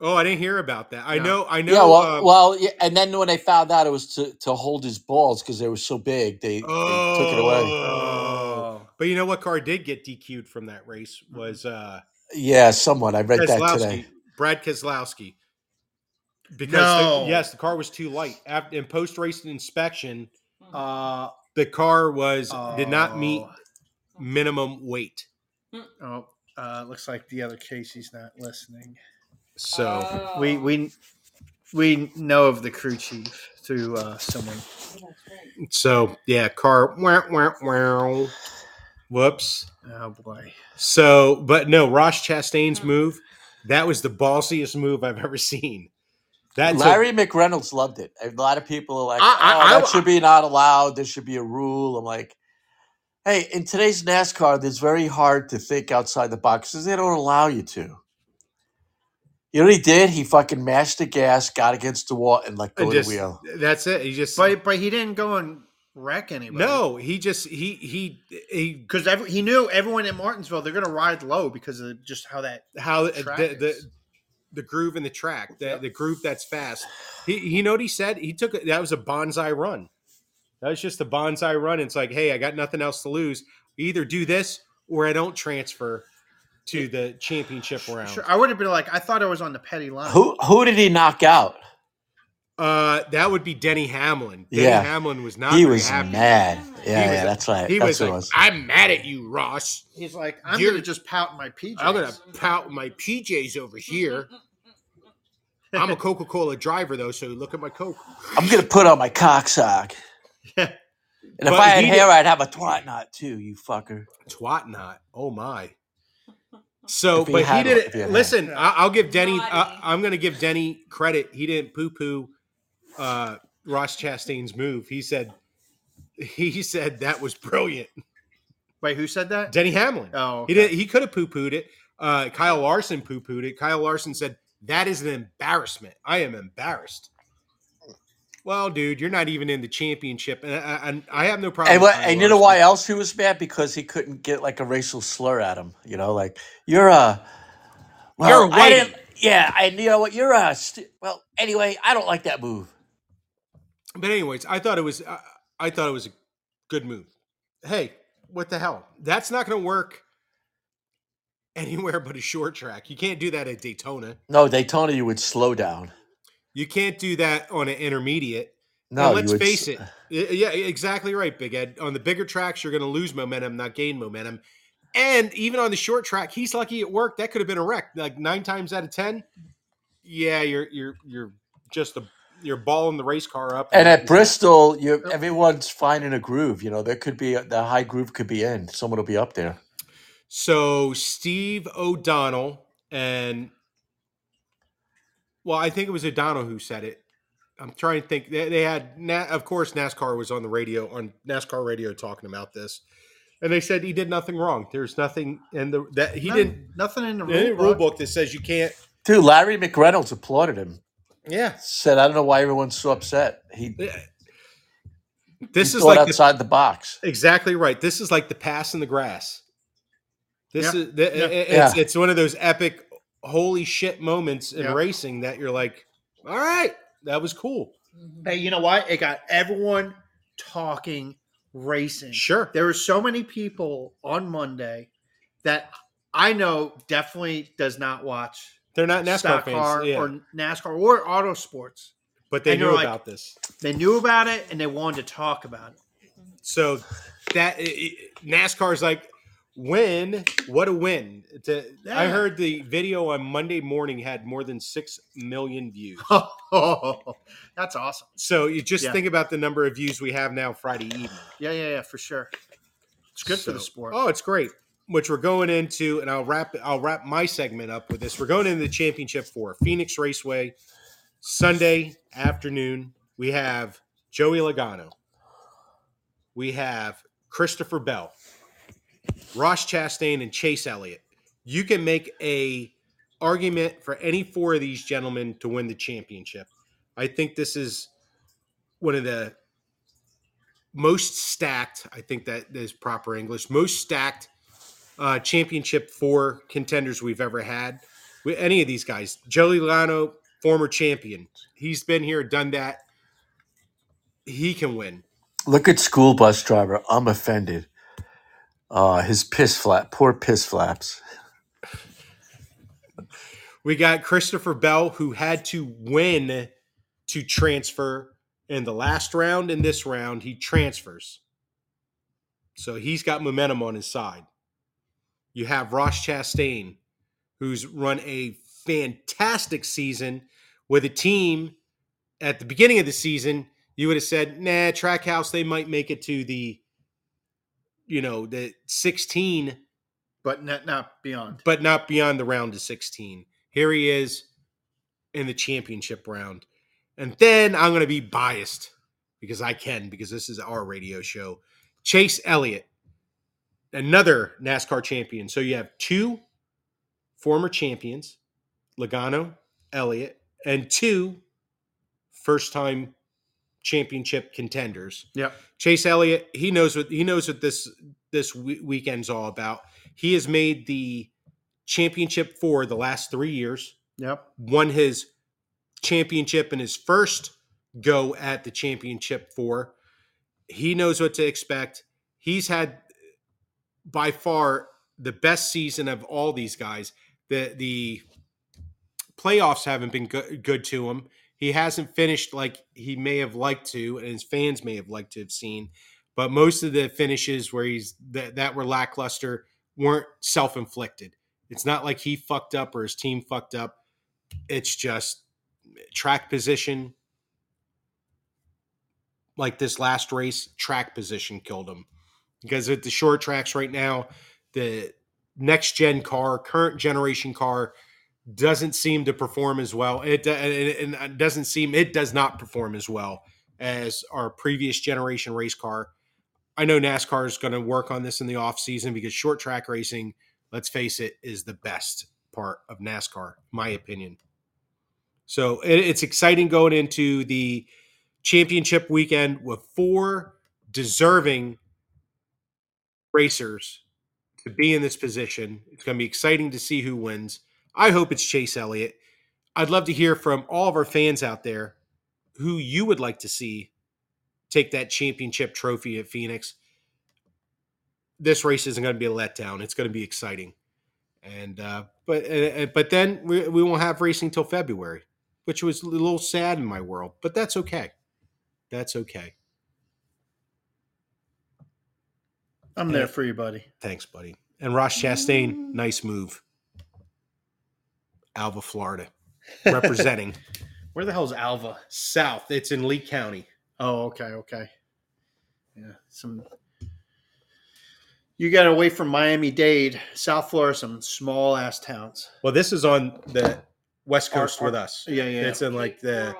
oh, I didn't hear about that. I No. know. I know. yeah, well, uh, well, yeah, and then when they found out it was to, to hold his balls because they were so big, they, they took it away. Oh. But you know what car did get DQ'd from that race was uh Yeah, someone I read that today. Brad Keselowski. Because No. the, yes, the car was too light. After, in post race inspection, Uh, the car was did not meet oh, minimum weight. Oh, uh, looks like the other Casey's not listening. So Oh. We we we know of the crew chief through uh, someone. That's right. so yeah, car wah, wah, wah. whoops. Oh boy. So, but no, Ross Chastain's mm. move, that was the ballsiest move I've ever seen. That's a- Larry McReynolds loved it. A lot of people are like, I- I- "Oh, that I- should be not allowed. There should be a rule." I'm like, "Hey, in today's NASCAR, it's very hard to think outside the box because they don't allow you to." You know what he did? He fucking mashed the gas, got against the wall, and let go and of just- the wheel. That's it. He just But but he didn't go and wreck anybody. no. He just he he he because he knew everyone in Martinsville they're going to ride low because of just how that. how Track the, the is. the groove in the track, the Yep. the groove that's fast. He he know what he said. He took it. That was a bonsai run. That was just a bonsai run. It's like, hey, I got nothing else to lose. Either do this or I don't transfer to the championship round. Sure, I would have been like, I thought I was on the petty line. Who who did he knock out? Uh, that would be Denny Hamlin. Denny Yeah. Hamlin was not. he very was happy. mad. He Yeah, was- yeah, that's right. He that's was like, was. "I'm mad at you, Ross. He's like, I'm You're- going to just pout in my PJs. I'm gonna pout my PJs over here. I'm a Coca Cola driver though, so look at my Coke." I'm gonna put on my cock sock. And if But I had hair, did- I'd have a twat knot too. You fucker. Twat knot. Oh my. So, he but he did if he had it. Listen. I, I'll give Denny. Naughty. I, I'm going to give Denny credit. He didn't poo poo uh, Ross Chastain's move. He said, he said that was brilliant. Wait, who said that? Denny Hamlin. Oh, He did. He could have poo pooed it. Uh, Kyle Larson poo pooed it. Kyle Larson said that is an embarrassment. I am embarrassed. Well, dude, you're not even in the championship, and I, and I have no problem. And, with what, and you know why else he was mad? Because he couldn't get like a racial slur at him. You know, like you're a. Well, You're a I whitey. didn't. Yeah, and you know what? You're uh, st- well. Anyway, I don't like that move. But anyways, I thought it was I, I thought it was a good move. Hey, what the hell? That's not going to work anywhere but a short track. You can't do that at Daytona. No, Daytona, you would slow down. You can't do that on an intermediate. No, and let's face s- it. Yeah, exactly right, Big Ed. On the bigger tracks, you're going to lose momentum, not gain momentum. And even on the short track, he's lucky it worked. That could have been a wreck. Like nine times out of ten, yeah, you're you're you're just a you're balling the race car up. And at letting- Bristol, you everyone's finding a groove. You know, there could be the high groove could be in. Someone will be up there. So Steve O'Donnell and well, I think it was O'Donnell who said it. I'm trying to think. They, they had, Na- of course, NASCAR was on the radio on NASCAR radio talking about this, and they said he did nothing wrong. There's nothing in the that he No, didn't nothing in the any rule, rule book. book that says you can't. Dude, Larry McReynolds applauded him. Yeah, Said, "I don't know why everyone's so upset." He, this he is like the, outside the box. exactly right. This is like the pass in the grass. This Yeah. is the, Yeah. it's Yeah. it's one of those epic holy shit moments in Yeah. racing that you're like, all right, that was cool. Mm-hmm. Hey, you know what? It got everyone talking racing. Sure. There were so many people on Monday that I know definitely does not watch They're not NASCAR fans, yeah, or NASCAR or auto sports. but they and knew you're like- about this. They knew about it and they wanted to talk about it. So that i- i- NASCAR's like, win, what a win! To, I heard the video on Monday morning had more than six million views. That's awesome. So you just Yeah. think about the number of views we have now Friday evening. Yeah, yeah, yeah, for sure. It's good for the sport. Oh, it's great. Which we're going into, and I'll wrap I'll wrap my segment up with this. We're going into the championship for Phoenix Raceway Sunday afternoon. We have Joey Logano. We have Christopher Bell, Ross Chastain, and Chase Elliott. You can make a argument for any four of these gentlemen to win the championship. I think this is one of the most stacked. I think that is proper English. Most stacked uh, championship four contenders we've ever had. With any of these guys, Joey Logano, former champion, he's been here, done that. He can win. Look at school bus driver. I'm offended. Uh, his piss flap. Poor piss flaps. We got Christopher Bell, who had to win to transfer in the last round. In this round, he transfers. So he's got momentum on his side. You have Ross Chastain, who's run a fantastic season with a team at the beginning of the season. You would have said, nah, Trackhouse, they might make it to the, you know, the 16 but not, not beyond. but not beyond the round of 16. Here he is in the championship round. And then I'm going to be biased because I can, because this is our radio show. Chase Elliott, another NASCAR champion. So you have two former champions, Logano, Elliott, and two first time championship contenders. Yeah. Chase Elliott, he knows what he knows what this this we- weekend's all about. He has made the championship for the last three years. Yep. Won his championship in his first go at the championship four. He knows what to expect. He's had by far the best season of all these guys. The the playoffs haven't been good, good to him. He hasn't finished like he may have liked to, and his fans may have liked to have seen. But most of the finishes where he's that, that were lackluster weren't self inflicted. It's not like he fucked up or his team fucked up. It's just track position. Like this last race, track position killed him. Because at the short tracks right now, the next gen car, current generation car, doesn't seem to perform as well. It and doesn't seem it does not perform as well as our previous generation race car. I know NASCAR is going to work on this in the off season because short track racing, let's face it, is the best part of NASCAR, my opinion. So it, it's exciting going into the championship weekend with four deserving racers to be in this position. It's going to be exciting to see who wins. I hope it's Chase Elliott. I'd love to hear from all of our fans out there who you would like to see take that championship trophy at Phoenix. This race isn't going to be a letdown. It's going to be exciting, and uh, but uh, but then we we won't have racing till February, which was a little sad in my world. But that's okay. That's okay. I'm there for you, buddy. Thanks, buddy. And Ross Chastain, nice move. Alva, Florida, representing Where the hell's Alva? South. It's in Lee County. Oh, okay, okay. Yeah, some. You got away from Miami Dade, South Florida, some small ass towns. Well, this is on the West Coast our- with us. Yeah, yeah. It's in like the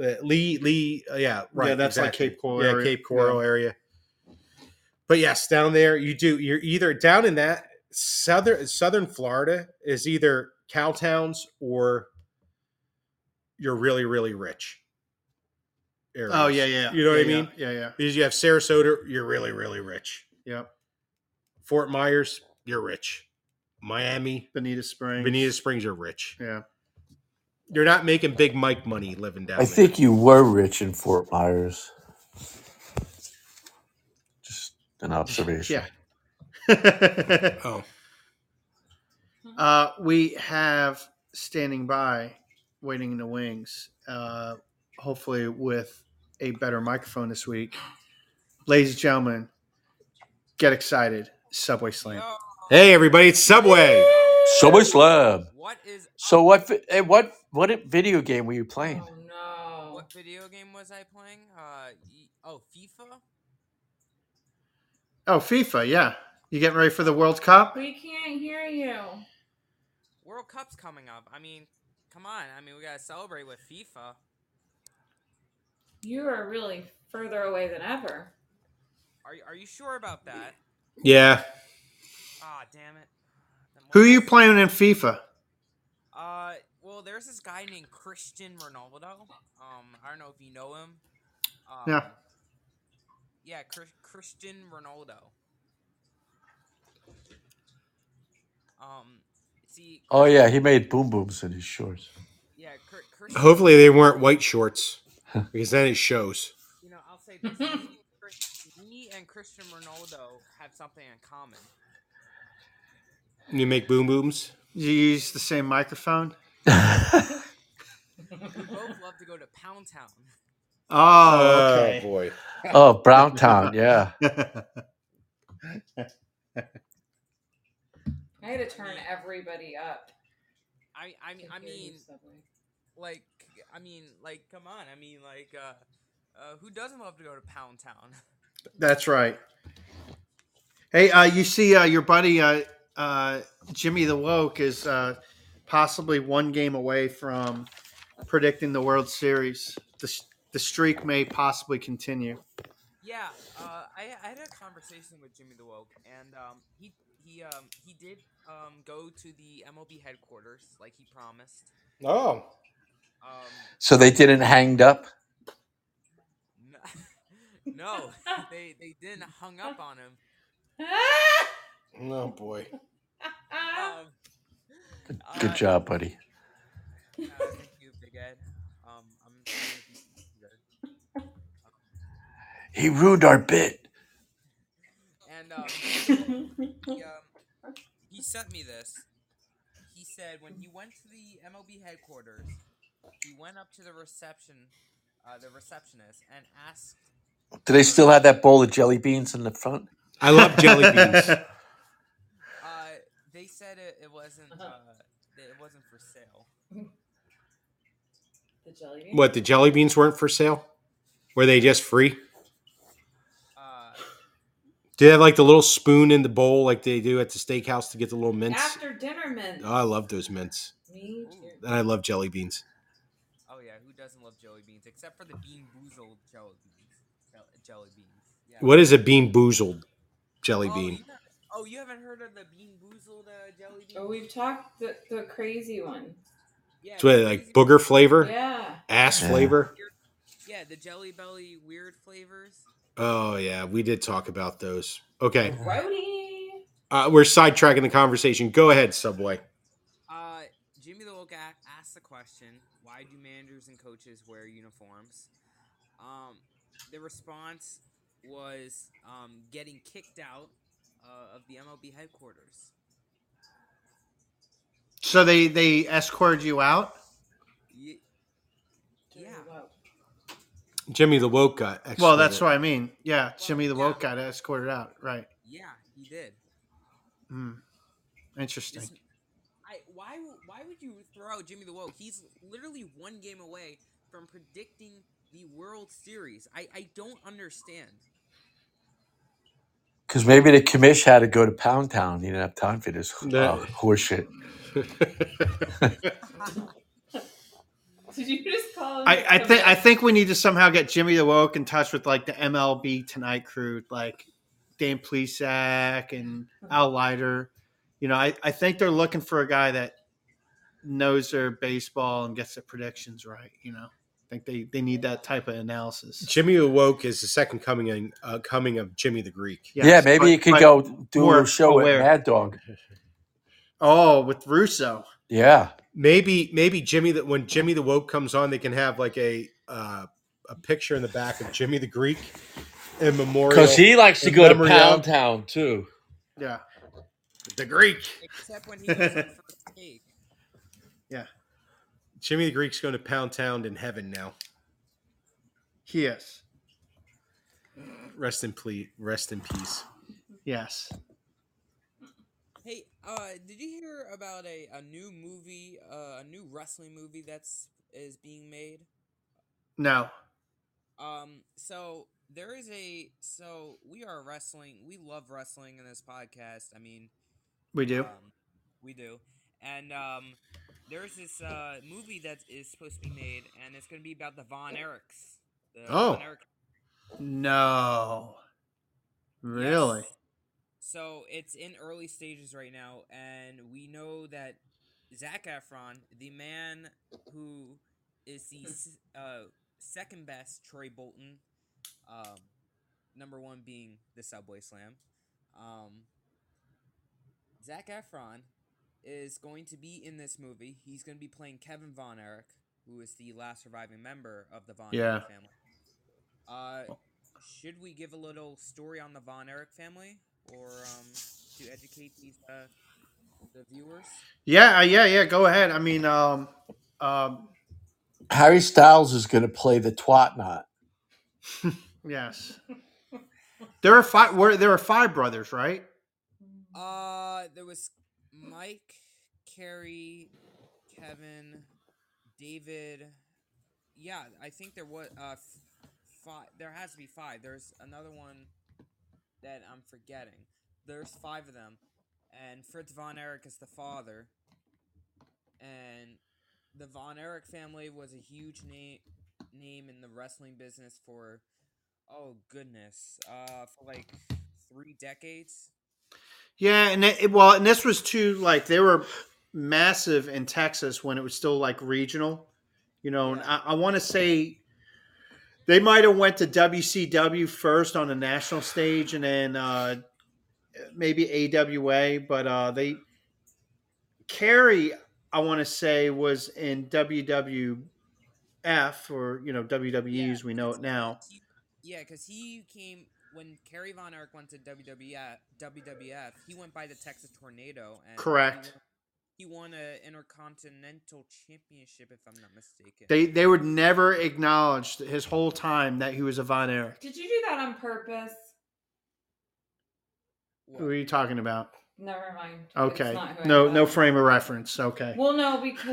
uh, Lee Lee. Uh, yeah, right. Yeah, that's like. Cape Coral Yeah, area. Cape Coral area. But yes, down there you do. You're either down in that southern southern Florida is either cow towns or you're really really rich. areas. Oh yeah, yeah. You know what I mean? Yeah, yeah, Because you have Sarasota, you're really really rich. yeah. Fort Myers, you're rich. Miami, Bonita Springs. Bonita Springs, you're rich. Yeah. You're not making Big Mike money living down there. I there. think you were rich in Fort Myers. Just an observation. Yeah. Oh, uh, we have standing by, waiting in the wings. Uh, hopefully, with a better microphone this week. Ladies and gentlemen, get excited! Subway Slam. Hey everybody, it's Subway. Subway Slam. what is So what? vi- eh, What? What video game were you playing? Oh no. what video game was I playing? Uh, y- oh, FIFA. Oh, FIFA. Yeah, you getting ready for the World Cup? We can't hear you. World Cup's coming up. I mean, come on. I mean, we gotta celebrate with FIFA. You are really further away than ever. Are you, are you sure about that? Yeah, Ah, damn it. Who are you playing in FIFA? Uh, well, there's this guy named Christian Ronaldo. Um, I don't know if you know him. Um, Yeah. Yeah, Chris, Christian Ronaldo. Um, see. Oh yeah, he made boom booms in his shorts. Yeah, Christian. hopefully they weren't white shorts because then it shows. You know, I'll say this: me, and me and Christian Ronaldo have something in common. You make boom booms. You use the same microphone? We both love to go to Pound Town. Oh, okay. boy. oh, Brown Town. Yeah. I had to turn everybody up. I, I mean, I to hear you, mean, like, I mean, like, come on. I mean, like, uh, uh, who doesn't love to go to Pound Town? That's right. Hey, uh, you see, uh, your buddy uh, uh, Jimmy the Woke is uh, possibly one game away from predicting the World Series. The, s- the streak may possibly continue. Yeah, uh, I, I had a conversation with Jimmy the Woke, and um, he he um, he did um, go to the MLB headquarters like he promised. Oh, Um, So they didn't hanged up. no, no, they they didn't hung up on him. oh boy. Um, Good uh, job, buddy. uh, thank you, Big Ed. Um, I'm good. He ruined our bit. And um, he, um, he sent me this. He said when he went to the MLB headquarters, he went up to the reception, uh, the receptionist, and asked. Do they still have that bowl of jelly beans in the front? I love jelly beans. Uh, they said it, it wasn't. Uh, it wasn't for sale. the jelly bean. what the jelly beans weren't for sale? Were they just free? Do they have like the little spoon in the bowl like they do at the steakhouse to get the little mints? After dinner mint. Oh, I love those mints. Me too. And I love jelly beans. oh yeah, who doesn't love jelly beans? Except for the BeanBoozled jelly beans. Jelly beans. Yeah. What is a BeanBoozled jelly oh, bean? You haven't- oh, you haven't heard of the BeanBoozled uh, jelly bean? Oh, we've talked the, the crazy one. yeah, It's what, like booger flavor, Yeah. ass Yeah. flavor. Yeah, the Jelly Belly weird flavors. Oh yeah, we did talk about those. Okay, Rowdy. uh, we're sidetracking the conversation. Go ahead, Subway. Uh, Jimmy the Woke a- asked asked the question, why do managers and coaches wear uniforms? Um, the response was um, getting kicked out uh, of the MLB headquarters. So they they escorted you out. Ye- Yeah. Jimmy the Woke got. Well, that's what I mean. Yeah, Jimmy the yeah. Woke got escorted out. Right. Yeah, he did. Hmm. Interesting. Just- I why why would you throw out Jimmy the Woke? He's literally one game away from predicting the World Series. I I don't understand. Because maybe the commish had to go to Pound Town. He didn't have time for this uh, horseshit. Did you just call him? I, I think I think we need to somehow get Jimmy the Woke in touch with like the MLB Tonight crew, like Dan Plesac and Al Leiter. You know, I, I think they're looking for a guy that knows their baseball and gets the predictions right. You know, I think they, they need that type of analysis. Jimmy the Woke is the second coming in, uh, coming of Jimmy the Greek. Yes, yeah, maybe but- you could but- go do more a show aware. with Mad Dog. Oh, with Russo. Yeah. Maybe maybe Jimmy that when Jimmy the Woke comes on, they can have like a uh, a picture in the back of Jimmy the Greek in memorial. Because he likes to go to memory Pound of- Town, too. Yeah. the Greek. Except when he was on first take. Jimmy the Greek's going to Pound Town in heaven now. He is. Rest in ple- rest in peace. Yes. Uh, did you hear about a, a new movie, uh, a new wrestling movie that's is being made? No. Um, so there is a so we are wrestling. We love wrestling in this podcast. I mean, We do. Um, we do. And um, there's this uh, movie that is supposed to be made, and it's going to be about the Von Erichs. The Oh. Von Erich No. Really? Yes. So it's in early stages right now, and we know that Zac Efron, the man who is the uh, second best Troy Bolton, um, number one being the Subway Slam, um, Zac Efron is going to be in this movie. He's going to be playing Kevin Von Erich, who is the last surviving member of the Von Yeah. Erich family. Uh, should we give a little story on the Von Erich family, or um, to educate these uh, the viewers? Yeah, uh, yeah, yeah. Go ahead. I mean, um, um, Harry Styles is going to play the twat knot. yes. There are five. Were there are five brothers, right? Uh, there was Mike, Kerry, Kevin, David. Yeah, I think there was uh f- five. There has to be five. There's another one that I'm forgetting. There's five of them, and Fritz von Erich is the father. And the von Erich family was a huge name name in the wrestling business for oh goodness, uh, for like three decades. Yeah, and it, well, and this was too like they were massive in Texas when it was still like regional, you know. And I, I want to say they might have went to WCW first on the national stage, and then uh, maybe AWA, but uh, they Kerry, I want to say, was in WWF or you know WWE as we know it now. He- yeah, because he came when Kerry Von Erich went to WWF. WWF, he went by the Texas Tornado. And Correct. He won, he won a intercontinental championship, if I'm not mistaken. They they would never acknowledge his whole time that he was a Von Erich. Did you do that on purpose? What are you talking about? Never mind. Okay. not who I No no frame of reference. Okay. Well, no, because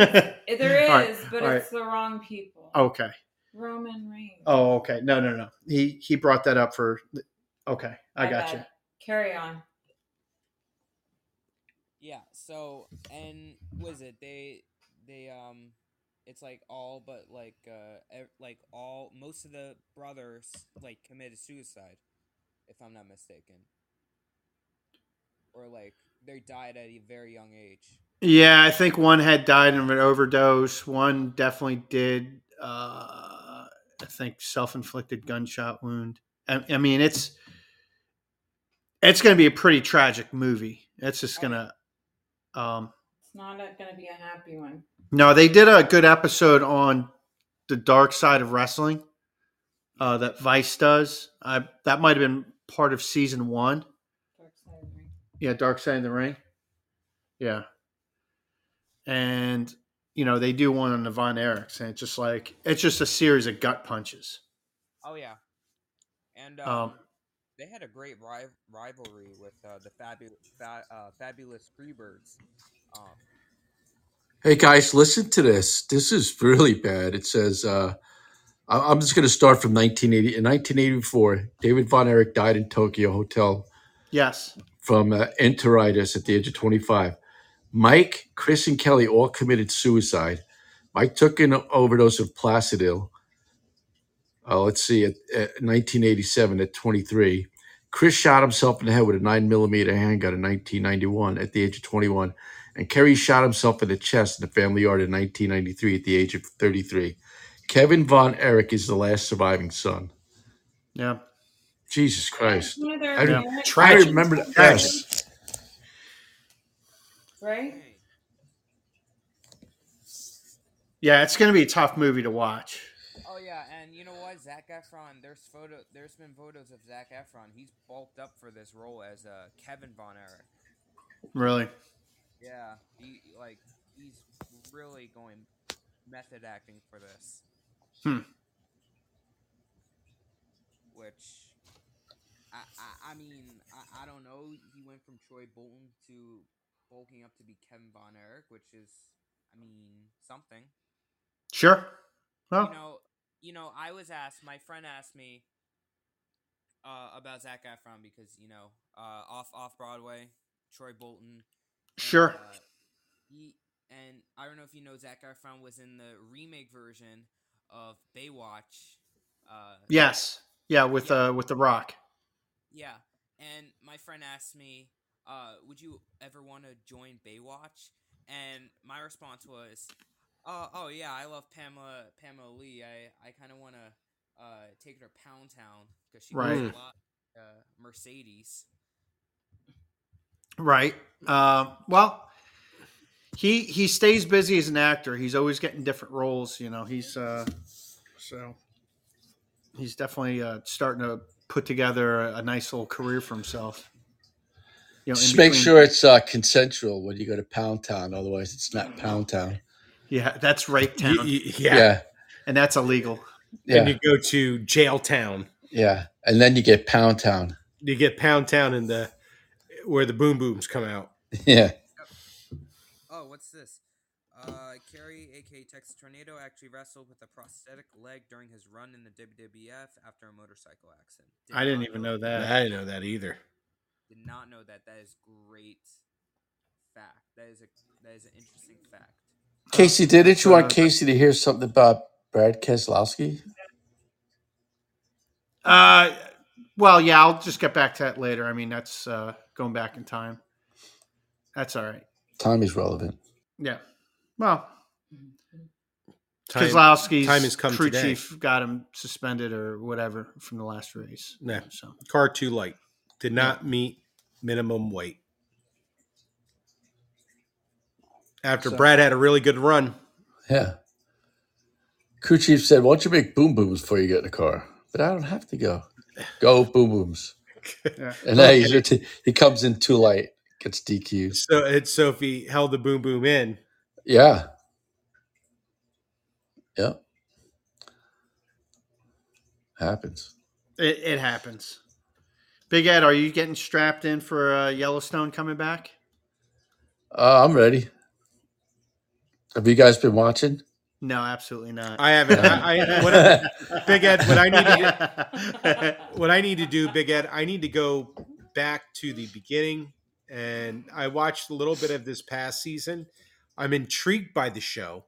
there is, All right, is, but all it's the wrong people. Okay. Roman Reigns. Oh, okay. No, no, no. He he brought that up for Okay. I My got you. Carry on. Yeah. So and was it they they um it's like all but like uh ev- like all most of the brothers like committed suicide, if I'm not mistaken. Or like they died at a very young age. Yeah, I think one had died of an overdose. One definitely did uh I think self-inflicted gunshot wound. I, I mean, it's it's going to be a pretty tragic movie. It's just going to um It's not going to be a happy one. No, they did a good episode on the dark side of wrestling uh, that Vice does. I, that might have been part of season one. Dark Side of the Ring. Yeah, Dark Side of the Ring. Yeah. And, you know, they do one on the Von Erichs, and it's just like, it's just a series of gut punches. Oh yeah, and um, Um, they had a great ri- rivalry with uh, the fabu- fa- uh, fabulous Freebirds. Um, Hey guys, listen to this. This is really bad. It says, uh, I- I'm just going to start from 1980. In 1984, David Von Erich died in Tokyo hotel yes. from uh, enteritis at the age of 25. Mike, Chris, and Kelly all committed suicide. Mike took an overdose of Placidil. Uh, let's see, at, at 1987 at 23. Chris shot himself in the head with a 9 millimeter handgun in 1991 at the age of 21. And Kerry shot himself in the chest in the family yard in 1993 at the age of 33. Kevin Von Erich is the last surviving son. Yeah. Jesus Christ. One of their I- parents, I Tragic. remember that. Tragic. Yes. right? Yeah, it's going to be a tough movie to watch. You know what? Zac Efron. There's photo. There's been photos of Zac Efron. He's bulked up for this role as uh, Kevin Von Erich. Really. Yeah, he like he's really going method acting for this. Hmm. Which, I, I, I mean, I, I don't know. He went from Troy Bolton to bulking up to be Kevin Von Erich, which is, I mean, something. Sure. Well, You know, you know. I was asked. My friend asked me uh, about Zac Efron because you know, uh, off off Broadway, Troy Bolton. and, Sure. uh, he and I don't know if you know Zac Efron was in the remake version of Baywatch. Uh, yes. Yeah, with Yeah. uh with The Rock. Yeah, and my friend asked me, uh, "Would you ever want to join Baywatch?" And my response was, "Oh, oh yeah, I love Pamela Pamela Lee. I, I kind of want to uh, take her to Pound Town because she Right. does a lot uh, Mercedes." Right. Um, well, he he stays busy as an actor. He's always getting different roles. You know, he's uh, so he's definitely uh, starting to put together a, a nice little career for himself. You know, in Just make sure it's uh, consensual when you go to Pound Town. Otherwise, it's not Pound Town. Yeah, that's rape town, y- Yeah. yeah. Yeah. and that's illegal. Yeah. And you go to jail town. Yeah. And then you get Pound Town. You get pound town in the where the boom booms come out. Yeah. Oh, what's this? Uh, Kerry, aka Texas Tornado, actually wrestled with a prosthetic leg during his run in the WWF after a motorcycle accident. Did I didn't even know know that. I didn't know that either. Did not know that. That is great fact. That is a that is an interesting fact. Casey, didn't you Uh, want Casey to hear something about Brad Keselowski? Uh, well, yeah, I'll just get back to that later. I mean, that's uh, going back in time. That's all right. Time is relevant. Yeah. Well, Time, Kozlowski's time has come crew today. chief got him suspended or whatever from the last race. Yeah. So car too light. Did not meet minimum weight. After So- Brad had a really good run. Yeah. Crew chief said, "Why don't you make boom booms before you get in the car?" But I don't have to go. Go boom booms. yeah. And then he's, he comes in too light, gets DQ'd. So it's Sophie held the boom boom in. Yeah. Yeah. Happens. It, it happens. Big Ed, are you getting strapped in for uh, Yellowstone coming back? Uh, I'm ready. Have you guys been watching? No, absolutely not. I haven't. I, I what I- Big Ed, what I need to what I need to do, Big Ed, I need to go back to the beginning, and I watched a little bit of this past season. I'm intrigued by the show,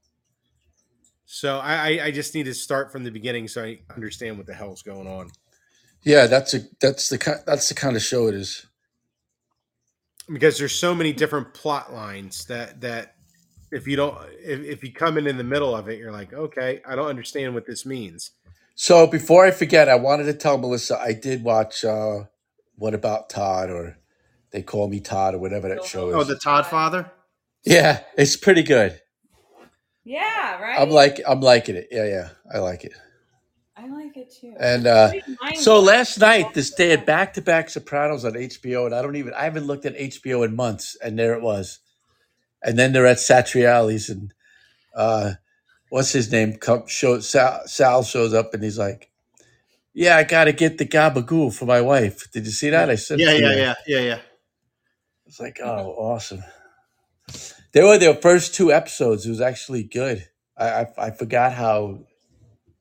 so I, I, I just need to start from the beginning so I understand what the hell's going on. Yeah, that's a that's the ki- that's the kind of show it is. Because there's so many different plot lines that that if you don't if, if you come in in the middle of it, you're like, okay, I don't understand what this means. So before I forget, I wanted to tell Melissa I did watch uh What About Todd or They Call Me Todd or whatever that show is. oh, the Todd father? yeah, it's pretty good. Yeah, right. I'm like I'm liking it. Yeah, yeah, I like it. I like it too. And uh, I didn't mind so last night, this day had back to back Sopranos on HBO, and I don't even I haven't looked at HBO in months, and there it was. And then they're at Satriali's, and uh, what's his name? Come show Sal, Sal shows up, and he's like, "Yeah, I got to get the gabagool for my wife." Did you see that? I said, Yeah, yeah, yeah, yeah, yeah. It's like, oh, awesome. They were their first two episodes. It was actually good. I I, I forgot how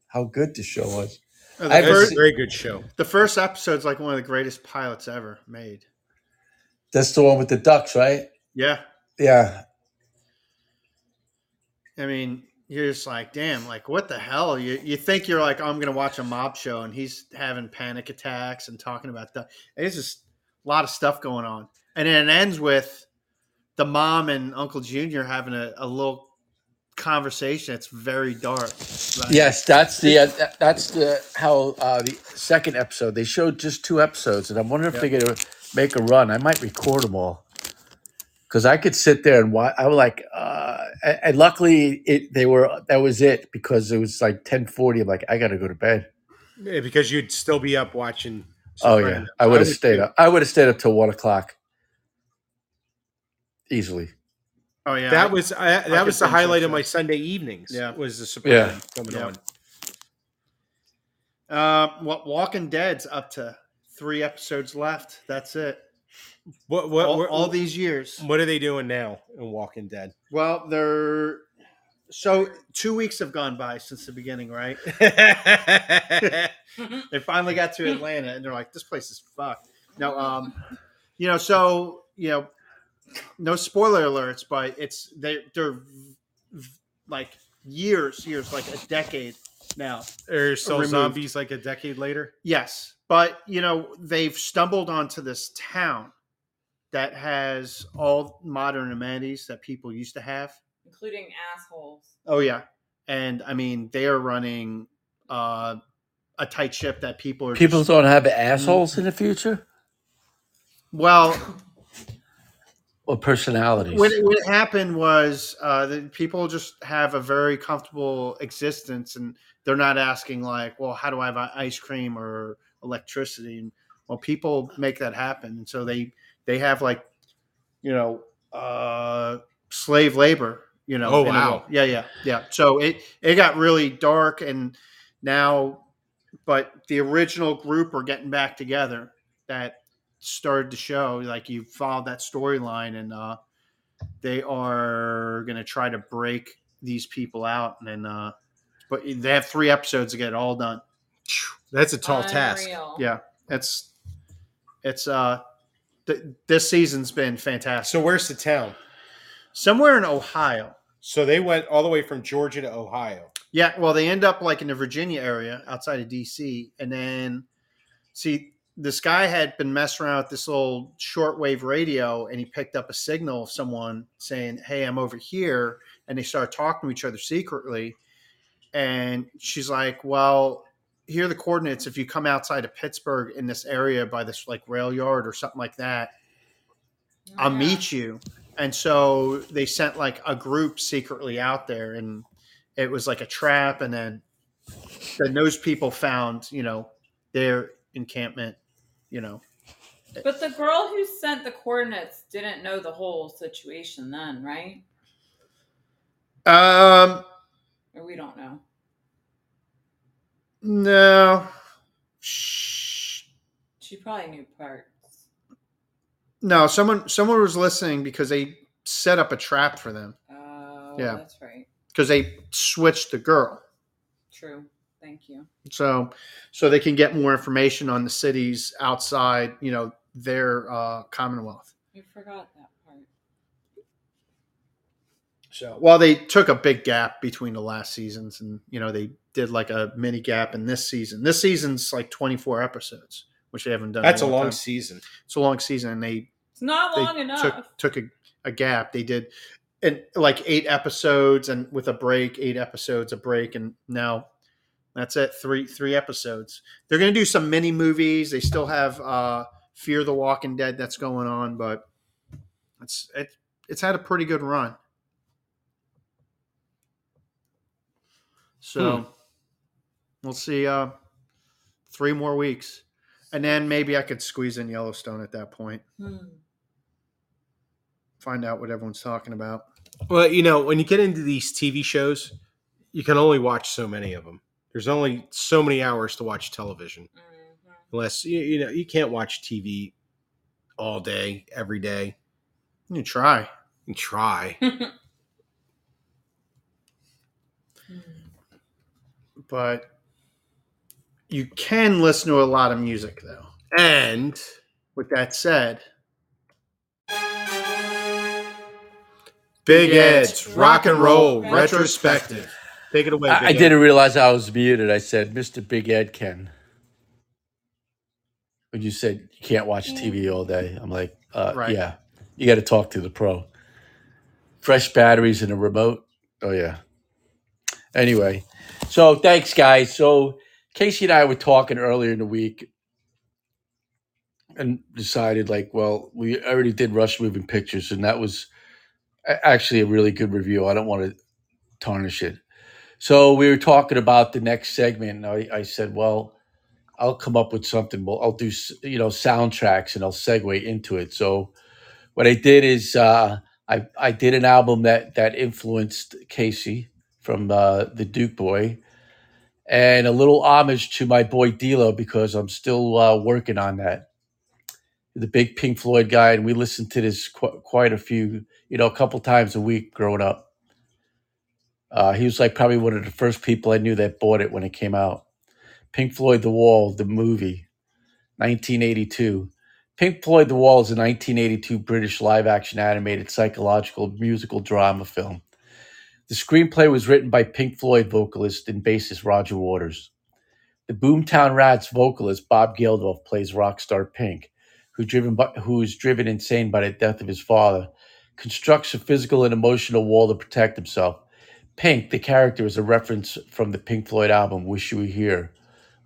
how good the show was. The I've That's first, a very good show. the first episode's like one of the greatest pilots ever made. That's the one with the ducks, right? Yeah. Yeah. I mean, you're just like, damn, like what the hell? You you think you're like, oh, I'm gonna watch a mob show and he's having panic attacks and talking about that. It's just a lot of stuff going on. And then it ends with the mom and Uncle Junior having a, a little conversation. It's very dark. Like, Yes, that's the uh, that's the how uh, the second episode. They showed just two episodes, and I'm wondering if they're gonna make a run. I might record them all because I could sit there and watch. I was like, uh, and, and luckily it they were that was it because it was like 10:40. I'm like, I gotta go to bed. Yeah, because you'd still be up watching. Oh yeah, I would have stayed up. I would have stayed up till one o'clock easily. Oh yeah. That was I, that could was the think so, highlight of my Sunday evenings. Yeah. was the Sopranos coming Yeah. on. uh, what Walking Dead's up to three episodes left. That's it. What what all, what, all these years. what are they doing now in Walking Dead? Well, they're so two weeks have gone by since the beginning, right? they finally got to Atlanta and they're like, this place is fucked. No, um, you know, so you know, no spoiler alerts, but it's they they're v- like years, years, like a decade now. Still Removed. zombies like a decade later. Yes, but you know, they've stumbled onto this town that has all modern amenities that people used to have. including assholes. Oh yeah, and I mean they are running uh, a tight ship that people are People just- don't have assholes in the future well, or personalities. what, what happened was uh, the people just have a very comfortable existence, and they're not asking like, well, how do I have ice cream or electricity? And well, people make that happen, and so they they have like, you know, uh, slave labor. You know. Oh, wow. Yeah, yeah, yeah. So it it got really dark, and now, but the original group are getting back together. That started the show. Like you followed that storyline, and uh, they are going to try to break these people out. And then, uh, but they have three episodes to get it all done. That's a tall task. Yeah, that's it's uh, th- this season's been fantastic. So where's the town? Somewhere in Ohio. So they went all the way from Georgia to Ohio. Yeah, well, they end up like in the Virginia area outside of DC, and then see this guy had been messing around with this little shortwave radio, and he picked up a signal of someone saying, "Hey, I'm over here," and they started talking to each other secretly. And she's like, "Well, here are the coordinates. If you come outside of Pittsburgh in this area by this like rail yard or something like that, I'll meet you." And so they sent like a group secretly out there, and it was like a trap. And then then those people found, you know, their encampment, you know. But the girl who sent the coordinates didn't know the whole situation then, right? Um, Or we don't know. No, Shh. She probably knew parts. no. Someone someone was listening because they set up a trap for them Oh, Yeah. that's right. because they switched the girl. True. Thank you. so so they can get more information on the cities outside you know their uh, commonwealth We forgot that part. So well they took a big gap between the last seasons and you know they did like a mini gap in this season this season's like 24 episodes which they haven't done That's a long long time. season. it's a long season and they It's not they long enough. took took a, a gap they did and like eight episodes and with a break eight episodes a break and now that's it three three episodes they're going to do some mini movies they still have uh fear the walking dead that's going on but it's it, it's had a pretty good run So we'll see. Uh, three more weeks, and then maybe I could squeeze in Yellowstone at that point. Hmm. Find out what everyone's talking about. Well, you know, when you get into these TV shows, you can only watch so many of them. There's only so many hours to watch television. Mhm. Unless you, you know, you can't watch TV all day, every day. You try. You try. but you can listen to a lot of music though. And With that said, Big Ed's Ed's Rock and Roll Retrospective. Retrospective. Take it away. I, I didn't realize I was muted. I said, Mr. Big Ed Ken. When you said you can't watch TV all day, I'm like, uh, Right. yeah, you got to talk to the pro. Fresh batteries and a remote. Oh, yeah. Anyway, so thanks, guys. So Casey and I were talking earlier in the week and decided, like, well, we already did Rush Moving Pictures, and that was actually a really good review. I don't want to tarnish it. So we were talking about the next segment, and I, I said, "Well, I'll come up with something. Well, I'll do you know soundtracks, and I'll segue into it." So what I did is uh, I I did an album that that influenced Casey from uh, the Duke Boy, and a little homage to my boy D'Lo because I'm still uh, working on that. The big Pink Floyd guy, and we listened to this qu- quite a few, you know, a couple times a week growing up. Uh, he was like probably one of the first people I knew that bought it when it came out. Pink Floyd The Wall, the movie, 1982. Pink Floyd The Wall is a 1982 British live action animated psychological musical drama film. The screenplay was written by Pink Floyd vocalist and bassist Roger Waters. The Boomtown Rats vocalist Bob Geldof plays rock star Pink, who, driven by, who is driven insane by the death of his father, constructs a physical and emotional wall to protect himself. Pink, the character, is a reference from the Pink Floyd album Wish You Were Here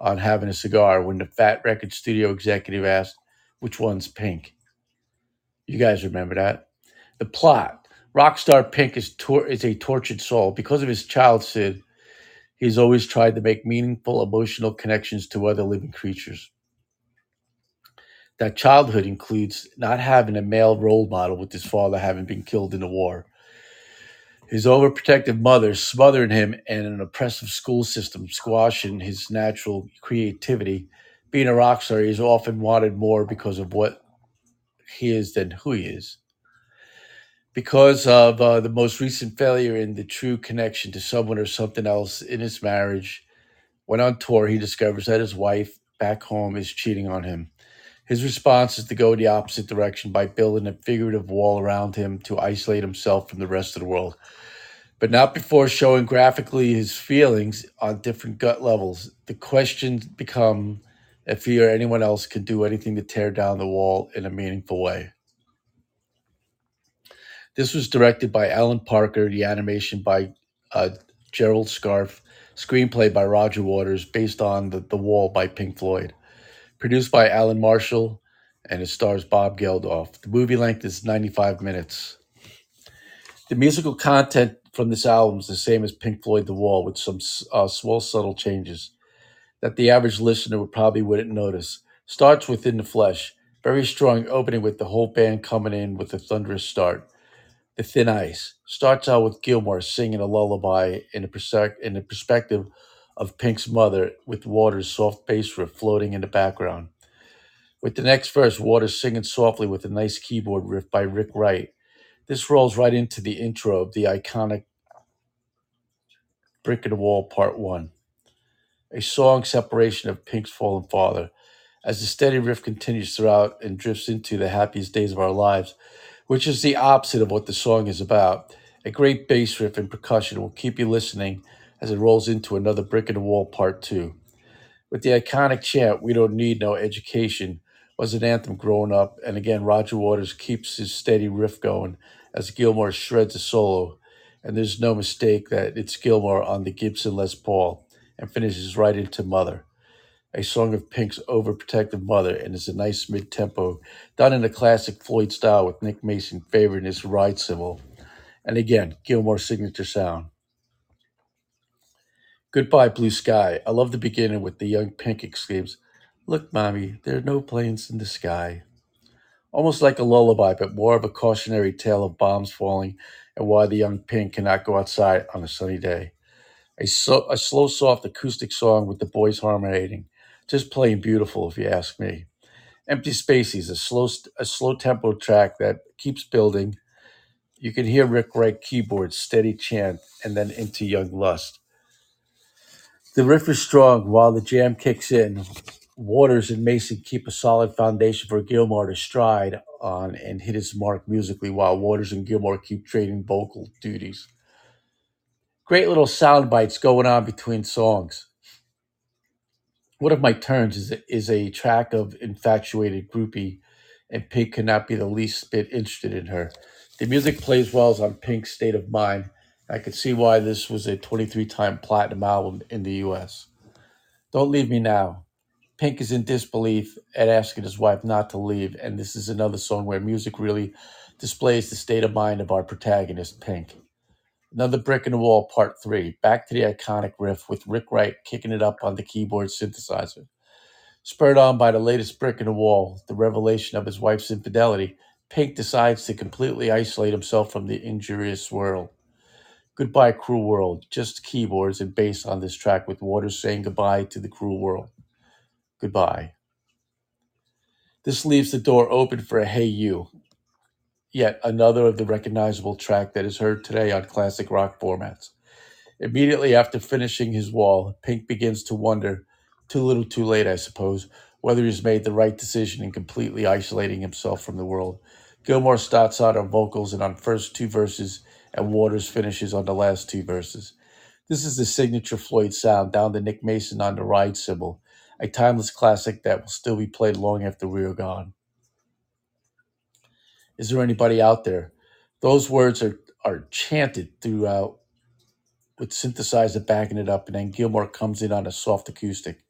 on Having a Cigar when the Fat Record Studio executive asked, Which one's Pink? You guys remember that? The plot Rockstar Pink is, tor- is a tortured soul. Because of his childhood, he's always tried to make meaningful emotional connections to other living creatures. That childhood includes not having a male role model with his father having been killed in the war his overprotective mother smothering him and an oppressive school system squashing his natural creativity. Being a rock star, he's often wanted more because of what he is than who he is. Because of uh, the most recent failure in the true connection to someone or something else in his marriage, when on tour, he discovers that his wife back home is cheating on him. His response is to go the opposite direction by building a figurative wall around him to isolate himself from the rest of the world. But not before showing graphically his feelings on different gut levels. The questions become if he or anyone else can do anything to tear down the wall in a meaningful way. This was directed by Alan Parker, the animation by uh, Gerald Scarfe, screenplay by Roger Waters, based on the, the Wall by Pink Floyd produced by Alan Marshall, and it stars Bob Geldof. The movie length is 95 minutes. The musical content from this album is the same as Pink Floyd The Wall, with some uh, small, subtle changes that the average listener would probably wouldn't notice. Starts within the flesh, very strong opening with the whole band coming in with a thunderous start. The Thin Ice starts out with Gilmour singing a lullaby in the, persec- in the perspective of Pink's mother, with Waters' soft bass riff floating in the background. With the next verse, Waters singing softly with a nice keyboard riff by Rick Wright. This rolls right into the intro of the iconic Brick in the Wall Part 1, a song separation of Pink's fallen father. As the steady riff continues throughout and drifts into the happiest days of our lives, which is the opposite of what the song is about. A great bass riff and percussion will keep you listening as it rolls into another Brick in the Wall Part 2. With the iconic chant, We Don't Need No Education, was an anthem growing up, and again, Roger Waters keeps his steady riff going as Gilmour shreds a solo, and there's no mistake that it's Gilmour on the Gibson Les Paul and finishes right into Mother, a song of Pink's overprotective mother, and it's a nice mid tempo, done in a classic Floyd style with Nick Mason favoring his ride cymbal. And again, Gilmour's signature sound. Goodbye, blue sky. I love the beginning with the young Pink exclaims, Look, mommy, there are no planes in the sky. Almost like a lullaby, but more of a cautionary tale of bombs falling and why the young Pink cannot go outside on a sunny day. A, so, a slow, soft acoustic song with the boys harmonizing. Just plain beautiful, if you ask me. Empty Spaces, a slow, a slow tempo track that keeps building. You can hear Rick Wright keyboards, steady chant, and then into Young Lust. The riff is strong while the jam kicks in. Waters and Mason keep a solid foundation for Gilmour to stride on and hit his mark musically, while Waters and Gilmour keep trading vocal duties. Great little sound bites going on between songs. One of my turns is is a track of infatuated groupie, and Pink cannot be the least bit interested in her. The music plays well as on Pink's state of mind. I could see why this was a 23-time platinum album in the U.S. Don't leave me now. Pink is in disbelief at asking his wife not to leave, and this is another song where music really displays the state of mind of our protagonist, Pink. Another Brick in the Wall, Part 3. Back to the iconic riff with Rick Wright kicking it up on the keyboard synthesizer. Spurred on by the latest brick in the wall, the revelation of his wife's infidelity, Pink decides to completely isolate himself from the injurious world. Goodbye, cruel world. Just keyboards and bass on this track with Waters saying goodbye to the cruel world. Goodbye. This leaves the door open for a Hey You, yet another of the recognizable track that is heard today on classic rock formats. Immediately after finishing his wall, Pink begins to wonder, too little too late, I suppose, whether he's made the right decision in completely isolating himself from the world. Gilmour starts out on vocals and on first two verses, and Waters finishes on the last two verses. This is the signature Floyd sound, down to Nick Mason on the ride cymbal, a timeless classic that will still be played long after we are gone. Is there anybody out there? Those words are, are chanted throughout with synthesizer backing it up, and then Gilmour comes in on a soft acoustic.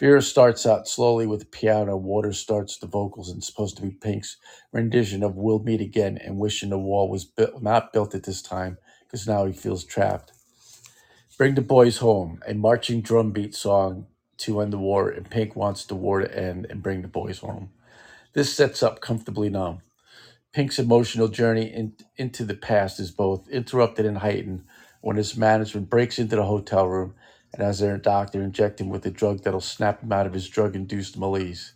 Vera starts out slowly with the piano. Waters starts the vocals and supposed to be Pink's rendition of We'll Meet Again and wishing the wall was built, not built at this time because now he feels trapped. Bring the Boys Home, a marching drum beat song to end the war, and Pink wants the war to end and bring the boys home. This sets up comfortably numb. Pink's emotional journey in, into the past is both interrupted and heightened when his management breaks into the hotel room and has their doctor inject him with a drug that'll snap him out of his drug induced malaise,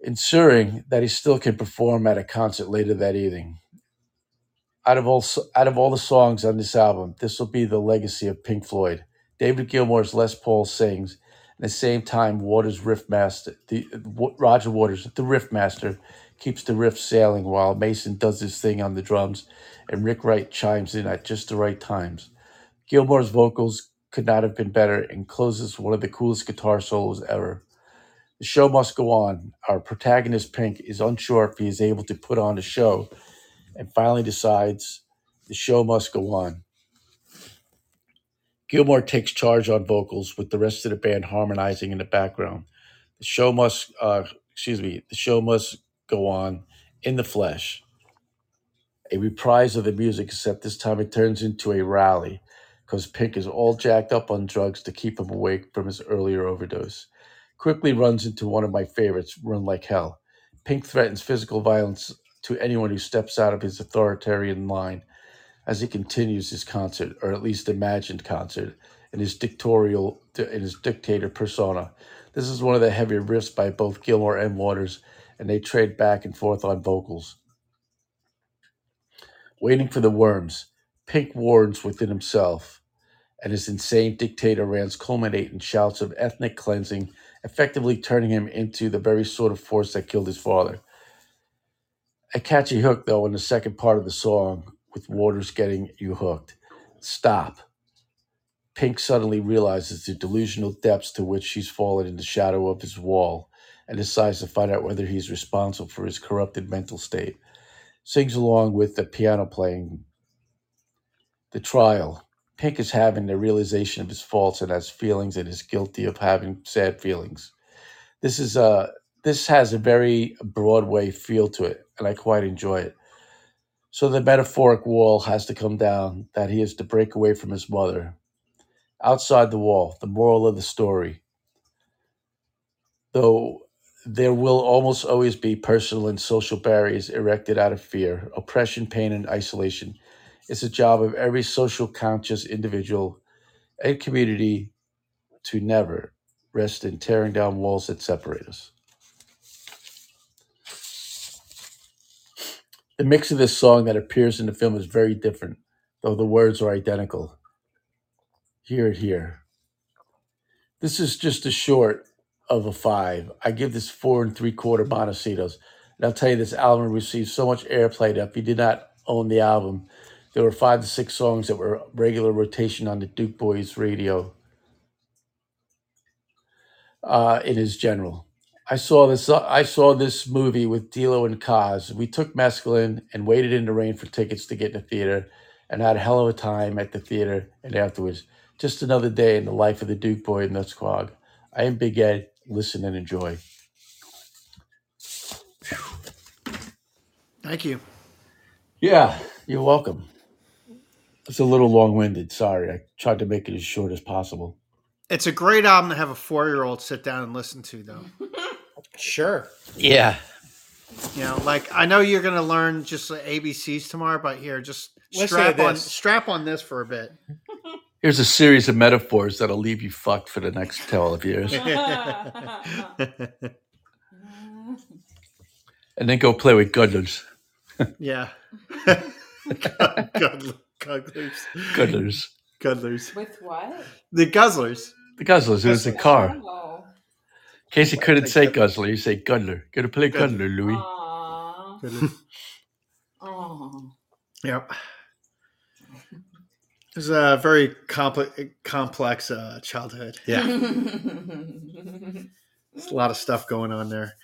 ensuring that he still can perform at a concert later that evening. Out of all out of all the songs on this album, this will be the legacy of Pink Floyd. David Gilmour's Les Paul sings, and at the same time Waters riff master, the Roger Waters, the riff master, keeps the riff sailing while Mason does his thing on the drums, and Rick Wright chimes in at just the right times. Gilmour's vocals could not have been better and closes one of the coolest guitar solos ever. The show must go on. Our protagonist, Pink, is unsure if he is able to put on a show and finally decides the show must go on. Gilmour takes charge on vocals with the rest of the band harmonizing in the background. The show must, uh, excuse me, the show must go on in the flesh. A reprise of the music, except this time it turns into a rally because Pink is all jacked up on drugs to keep him awake from his earlier overdose. Quickly runs into one of my favorites, Run Like Hell. Pink threatens physical violence to anyone who steps out of his authoritarian line as he continues his concert, or at least imagined concert, in his dictatorial in his dictator persona. This is one of the heavier riffs by both Gilmour and Waters, and they trade back and forth on vocals. Waiting for the worms, Pink warns within himself, and his insane dictator rants culminate in shouts of ethnic cleansing, effectively turning him into the very sort of force that killed his father. A catchy hook, though, in the second part of the song, with Waters getting you hooked. Stop. Pink suddenly realizes the delusional depths to which she's fallen in the shadow of his wall and decides to find out whether he's responsible for his corrupted mental state. Sings along with the piano playing. The trial. Pink is having the realization of his faults and has feelings and is guilty of having sad feelings. This is a this has a very Broadway feel to it, and I quite enjoy it. So the metaphoric wall has to come down that he is to break away from his mother. outside the wall, the moral of the story. Though there will almost always be personal and social barriers erected out of fear, oppression, pain, and isolation. It's a job of every social conscious individual and community to never rest in tearing down walls that separate us. The mix of this song that appears in the film is very different, though the words are identical. Hear it here. This is just a short of a five. I give this four and three quarter Montecitos. And I'll tell you, this album received so much airplay that if you did not own the album, there were five to six songs that were regular rotation on the Duke Boys radio uh, in his general. I saw this. I saw this movie with D'Lo and Kaz. We took mescaline and waited in the rain for tickets to get in the theater, and had a hell of a time at the theater and afterwards. Just another day in the life of the Duke boy and squad. I am Big Ed. Listen and enjoy. Thank you. Yeah, you're welcome. It's a little long winded. Sorry. I tried to make it as short as possible. It's a great album to have a four year old sit down and listen to, though. Sure. Yeah. You know, like I know you're going to learn just the ABCs tomorrow, but here, just Listen strap on this. strap on this for a bit. Here's a series of metaphors that'll leave you fucked for the next 12 years. And then go play with Gudlers. yeah. Gudlers. Gudlers. Gudlers. Gudlers. With what? The Guzzlers. The Guzzlers. It was a car. Oh. In case you couldn't say Gud- Guzzler, you say Gudler. Gonna play Gudler. Gudler, Louis. Aw. Gudlers. Aw. Yep. It was a very complex, complex uh, childhood. Yeah. There's a lot of stuff going on there.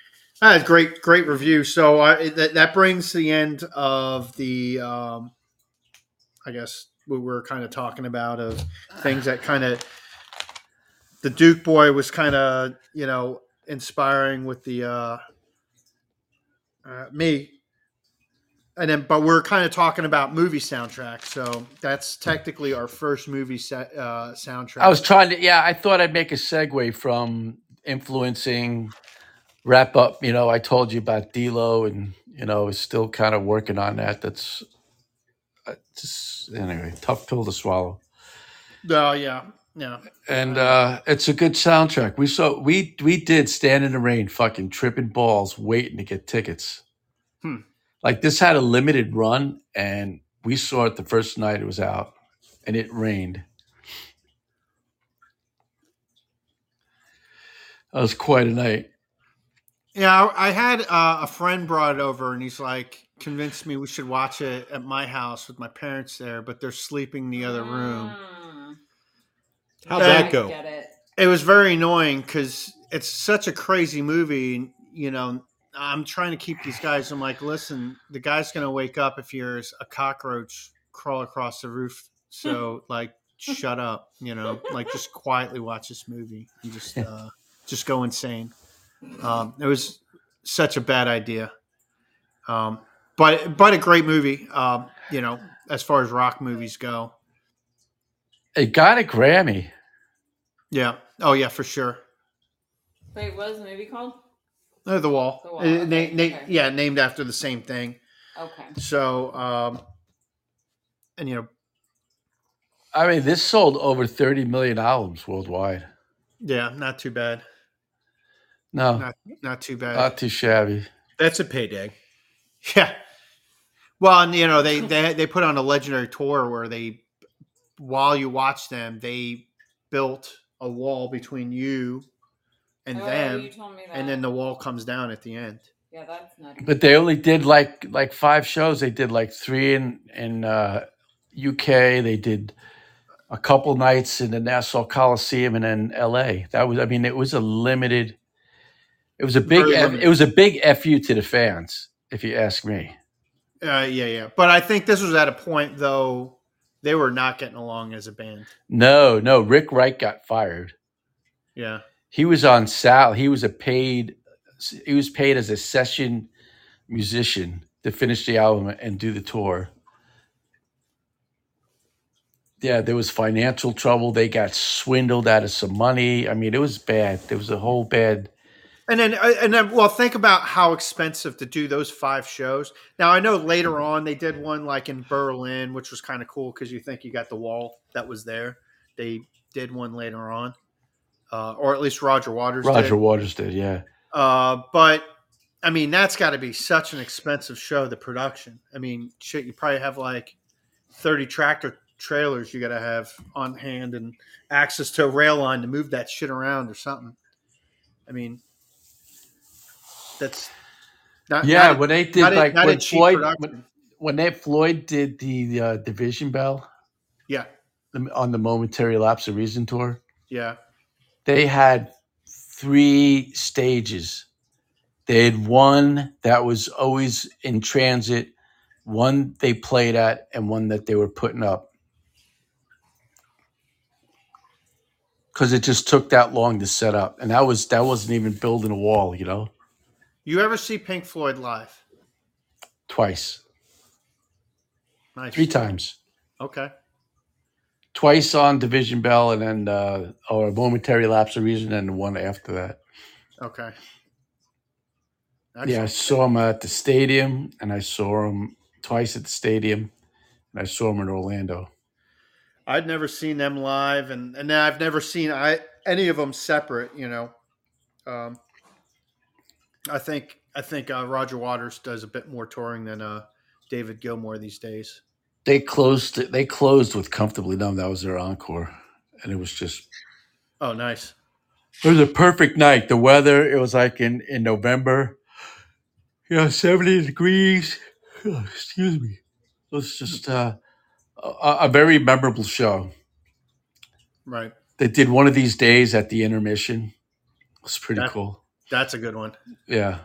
Uh, great, great review. So uh, that that brings the end of the, um, I guess what we're kind of talking about of things that kind of the Duke boy was kind of you know inspiring with the uh, uh, me, and then but we're kind of talking about movie soundtracks. So that's technically our first movie set, uh, soundtrack. I was trying to, yeah, I thought I'd make a segue from influencing, wrap up. You know, I told you about D'Lo and, you know, is still kind of working on that. That's uh, just, anyway, tough pill to swallow. Oh yeah, yeah. And uh, it's a good soundtrack. We saw, we, we did stand in the rain, fucking tripping balls, waiting to get tickets. Hmm. Like this had a limited run and we saw it the first night it was out and it rained. That was quite a night. Yeah, I I had uh, a friend brought it over, and he's like convinced me we should watch it at my house with my parents there, but they're sleeping in the other room. Mm. How'd that I go? Get it. It was very annoying because it's such a crazy movie. You know, I'm trying to keep these guys. I'm like, listen, the guy's gonna wake up if hears a cockroach crawl across the roof. So, like, shut up. You know, like just quietly watch this movie and just uh, just go insane. Um, it was such a bad idea, um, but but a great movie. Um, you know, as far as rock movies go. It got a Grammy. Yeah. Oh yeah, for sure. Wait, what is the movie called? Uh, the wall. The Wall, Uh, okay, na- na- okay. Yeah, named after the same thing. Okay. So, um, and you know, I mean, this sold over 30 million albums worldwide. yeah, not too bad. No, Not not too bad. not too shabby. That's a payday. yeah. Well, and you know, they they they put on a legendary tour where they, while you watch them, they built a wall between you and oh, them, you told me that. and then the wall comes down at the end. yeah, that's nutty. But they only did like like five shows. They did like three in in uh, UK. They did a couple nights in the Nassau Coliseum and then LA. That was, I mean, it was a limited. It was a big. F, it was a big fu to the fans, if you ask me. Uh, yeah, yeah. But I think this was at a point though they were not getting along as a band. No, no. Rick Wright got fired. Yeah. He was on sal. He was a paid. He was paid as a session musician to finish the album and do the tour. yeah, there was financial trouble. They got swindled out of some money. I mean, it was bad. There was a whole bad. And then, uh, and then, well, think about how expensive to do those five shows. Now, I know later on they did one like in Berlin, which was kind of cool because you think you got the wall that was there. They did one later on, uh, or at least Roger Waters. Roger did. Waters did, yeah. Uh, but I mean, that's got to be such an expensive show. The production. I mean, shit, you probably have like thirty tractor trailers you got to have on hand and access to a rail line to move that shit around or something. I mean, that's not Yeah, not when they did like a when Floyd production. when, when they Floyd did the uh, Division Bell yeah, the- on the Momentary Lapse of Reason tour, yeah, they had three stages. They had one that was always in transit, one they played at, and one that they were putting up. Because it just took that long to set up, and that was that wasn't even building a wall, you know. You ever see Pink Floyd live? Twice, Nice. three times, Okay. Twice on Division Bell, and then uh, or a momentary lapse of reason, and one after that. Okay. Yeah, I saw him at the stadium, and I saw him twice at the stadium, and I saw him in Orlando. I'd never seen them live, and and I've never seen I any of them separate. You know, um, I think I think uh, Roger Waters does a bit more touring than uh, David Gilmour these days. They closed. They closed with "Comfortably Numb." That was their encore, and it was just. Oh, nice. It was a perfect night. The weather. It was like in in November. You know, seventy degrees. Oh, excuse me. It was just uh, a, a very memorable show. Right. They did one of these days at the intermission. It was pretty That- cool. That's a good one. Yeah.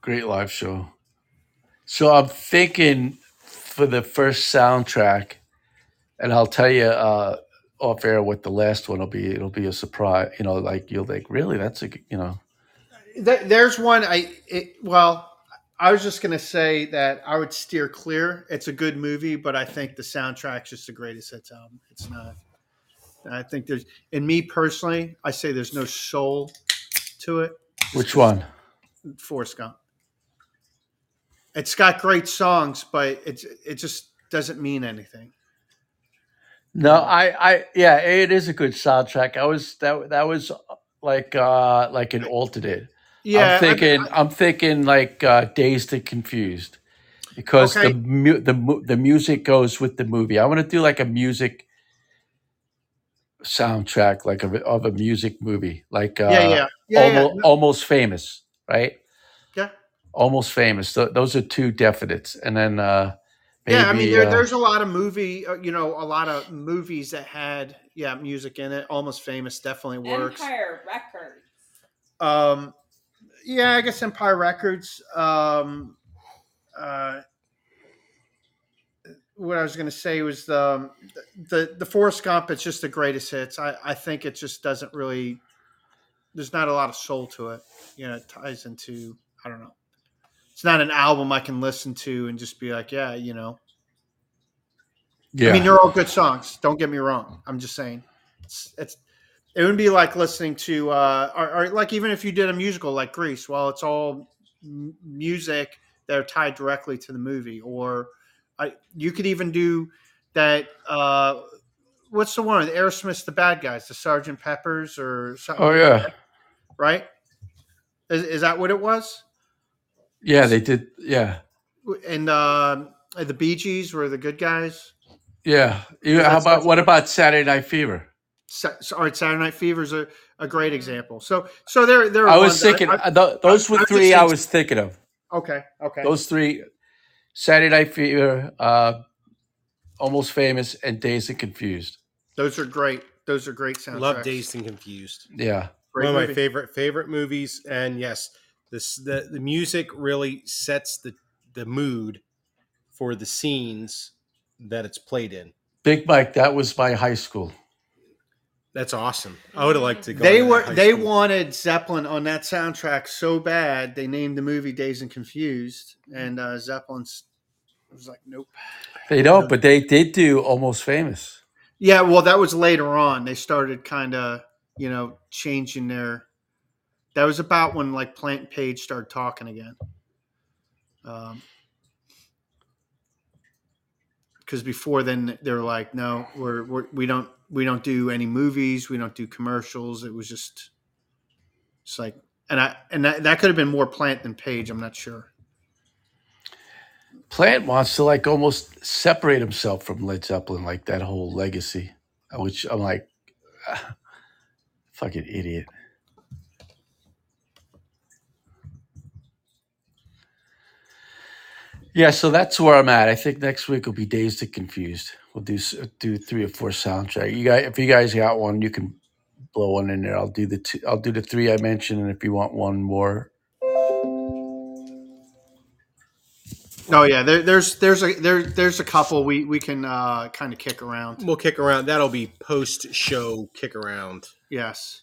Great live show. So I'm thinking for the first soundtrack, and I'll tell you uh, off air what the last one will be. It'll be a surprise. You know, like you'll think, really, that's a g- you know. Th- There's one. I it, well, I was just gonna say that I would steer clear. It's a good movie, but I think the soundtrack's just the greatest hits album. It's not. I think there's, and me personally, I say there's no soul to it. Which one? Forrest Gump. It's got great songs, but it's it just doesn't mean anything. No, I, I, yeah, it is a good soundtrack. I was that that was like uh like an alternate. Yeah, I'm thinking. I, am thinking like uh, Dazed and Confused, because Okay. the mu- the the music goes with the movie. I want to do like a music soundtrack, like a, of a music movie, like uh, yeah, yeah, yeah, yeah. almost almost famous, right? Yeah. Almost famous. Th- those are two definites, and then uh, maybe, yeah, I mean, there, uh, there's a lot of movie, uh, you know, a lot of movies that had yeah music in it. Almost Famous definitely works. Empire Records. Um, yeah, I guess Empire Records. Um, uh, what I was going to say was the the the Forrest Gump. It's just the greatest hits. I I think it just doesn't really. There's not a lot of soul to it. You know, it ties into I don't know. It's not an album I can listen to and just be like, yeah, you know. yeah. I mean, they're all good songs. Don't get me wrong. I'm just saying, it's, it's it would be like listening to, uh, or, or like even if you did a musical like Grease. Well, it's all m- music that are tied directly to the movie. Or I, you could even do that. Uh, what's the one? Aerosmith's the bad guys, the Sergeant Peppers, or something. oh yeah, right. Is, is that what it was? Yeah. They did. Yeah, And uh, the Bee Gees were the good guys. yeah. You- How That's- about that's- what about Saturday Night Fever? Sa- all right, Saturday Night Fever is a, a great example. So, so there, there. Are I was ones- thinking I- uh, th- those I- were I'm three I saying- was thinking of. okay, okay. Those three: Saturday Night Fever, uh, Almost Famous, and Dazed and Confused. Those are great. Those are great soundtracks. Love Dazed and Confused. Yeah, Great One of my movie. favorite favorite movies, and yes, this the the music really sets the the mood for the scenes that it's played in. Big Mike. That was my high school. That's awesome. I would have liked to go. They to were high they school. wanted Zeppelin on that soundtrack so bad they named the movie Dazed and Confused, and uh, Zeppelin's was like, nope. They don't, but they did do Almost Famous. Yeah, well, that was later on. They started kind of, you know, changing their. That was about when like Plant Page started talking again. Um, because before then they're like, no, we're, we're we don't we don't do any movies, we don't do commercials. It was just, it's like, and I and that, that could have been more Plant than Page. I'm not sure. Plant wants to like almost separate himself from Led Zeppelin, like that whole legacy, which I'm like, ah, fucking idiot. Yeah, so that's where I'm at. I think next week will be Dazed and Confused. We'll do s- do three or four soundtrack. You guys, if you guys got one, you can blow one in there. I'll do the two, I'll do the three I mentioned, and if you want one more, Oh yeah, there, there's there's a there there's a couple we we can uh, kind of kick around. We'll kick around. That'll be post show kick around. Yes.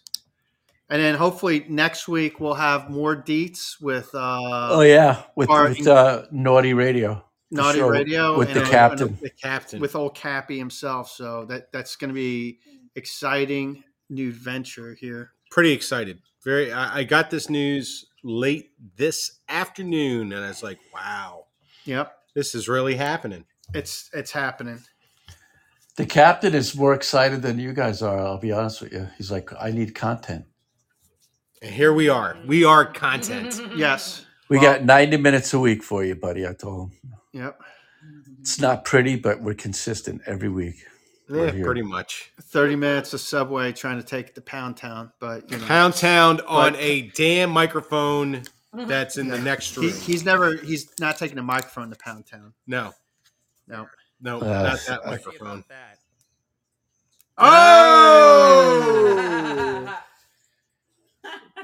And then hopefully next week we'll have more deets with uh, oh yeah, with, Or- with uh, Nauti Radio. Nauti sure, Radio with the and- captain. The captain. with old Cappy himself. So that that's going to be exciting new venture here. pretty excited. Very. I, I got this news late this afternoon, and I was like, "Wow, Yep, this is really happening." it's it's happening. The captain is more excited than you guys are. I'll be honest with you. He's like, I need content. And here we are. We are content. Yes. We Well- got 90 minutes a week for you, buddy. I told him. Yep. It's not pretty, but we're consistent every week. We're Yeah, here. pretty much. Thirty minutes of subway trying to take it to Pound Town, but you know Pound Town on But- a damn microphone that's in the next he, room. he's never he's not taking a microphone to Pound Town. no, No. no, Uh, not that microphone. that. Oh,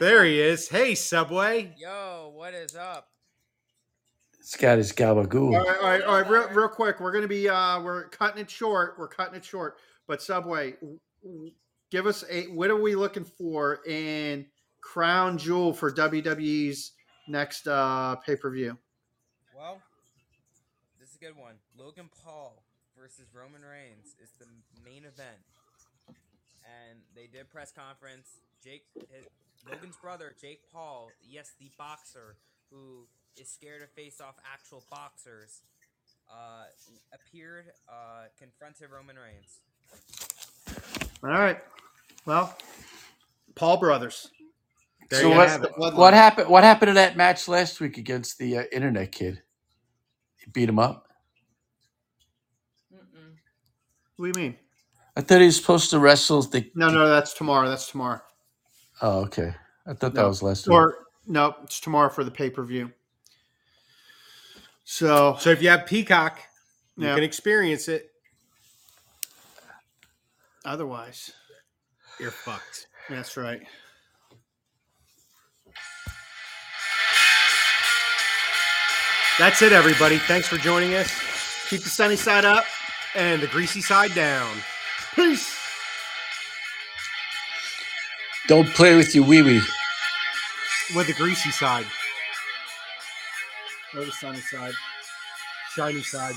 there he is. Hey, Subway. Yo, what is up? It's got his gabagool. All right, all right, all right. Real, real quick, we're gonna be uh we're cutting it short. We're cutting it short. But Subway, w- w- give us a what are we looking for in crown jewel for WWE's next uh pay per view? Well, this is a good one. Logan Paul versus Roman Reigns is the main event, and they did press conference. Jake, his, Logan's brother, Jake Paul, yes, the boxer who is scared to face off actual boxers, uh, appeared, uh, confronted Roman Reigns. All right. Well, Paul Brothers. There So you what- have it. What happened? What happened to that match last week against the uh, internet kid? He beat him up. Mm-mm. What do you mean? I thought he was supposed to wrestle the. No, no, that's tomorrow. That's tomorrow. Oh, okay. I thought that No. was last week. Or no, it's tomorrow for the pay per view. So So if you have Peacock, you Yeah. can experience it. otherwise, You're fucked. that's right. That's it, everybody. Thanks for joining us. Keep the sunny side up. And the greasy side down. Peace. Don't play with your wee wee. With the greasy side, Or the sunny side. shiny side.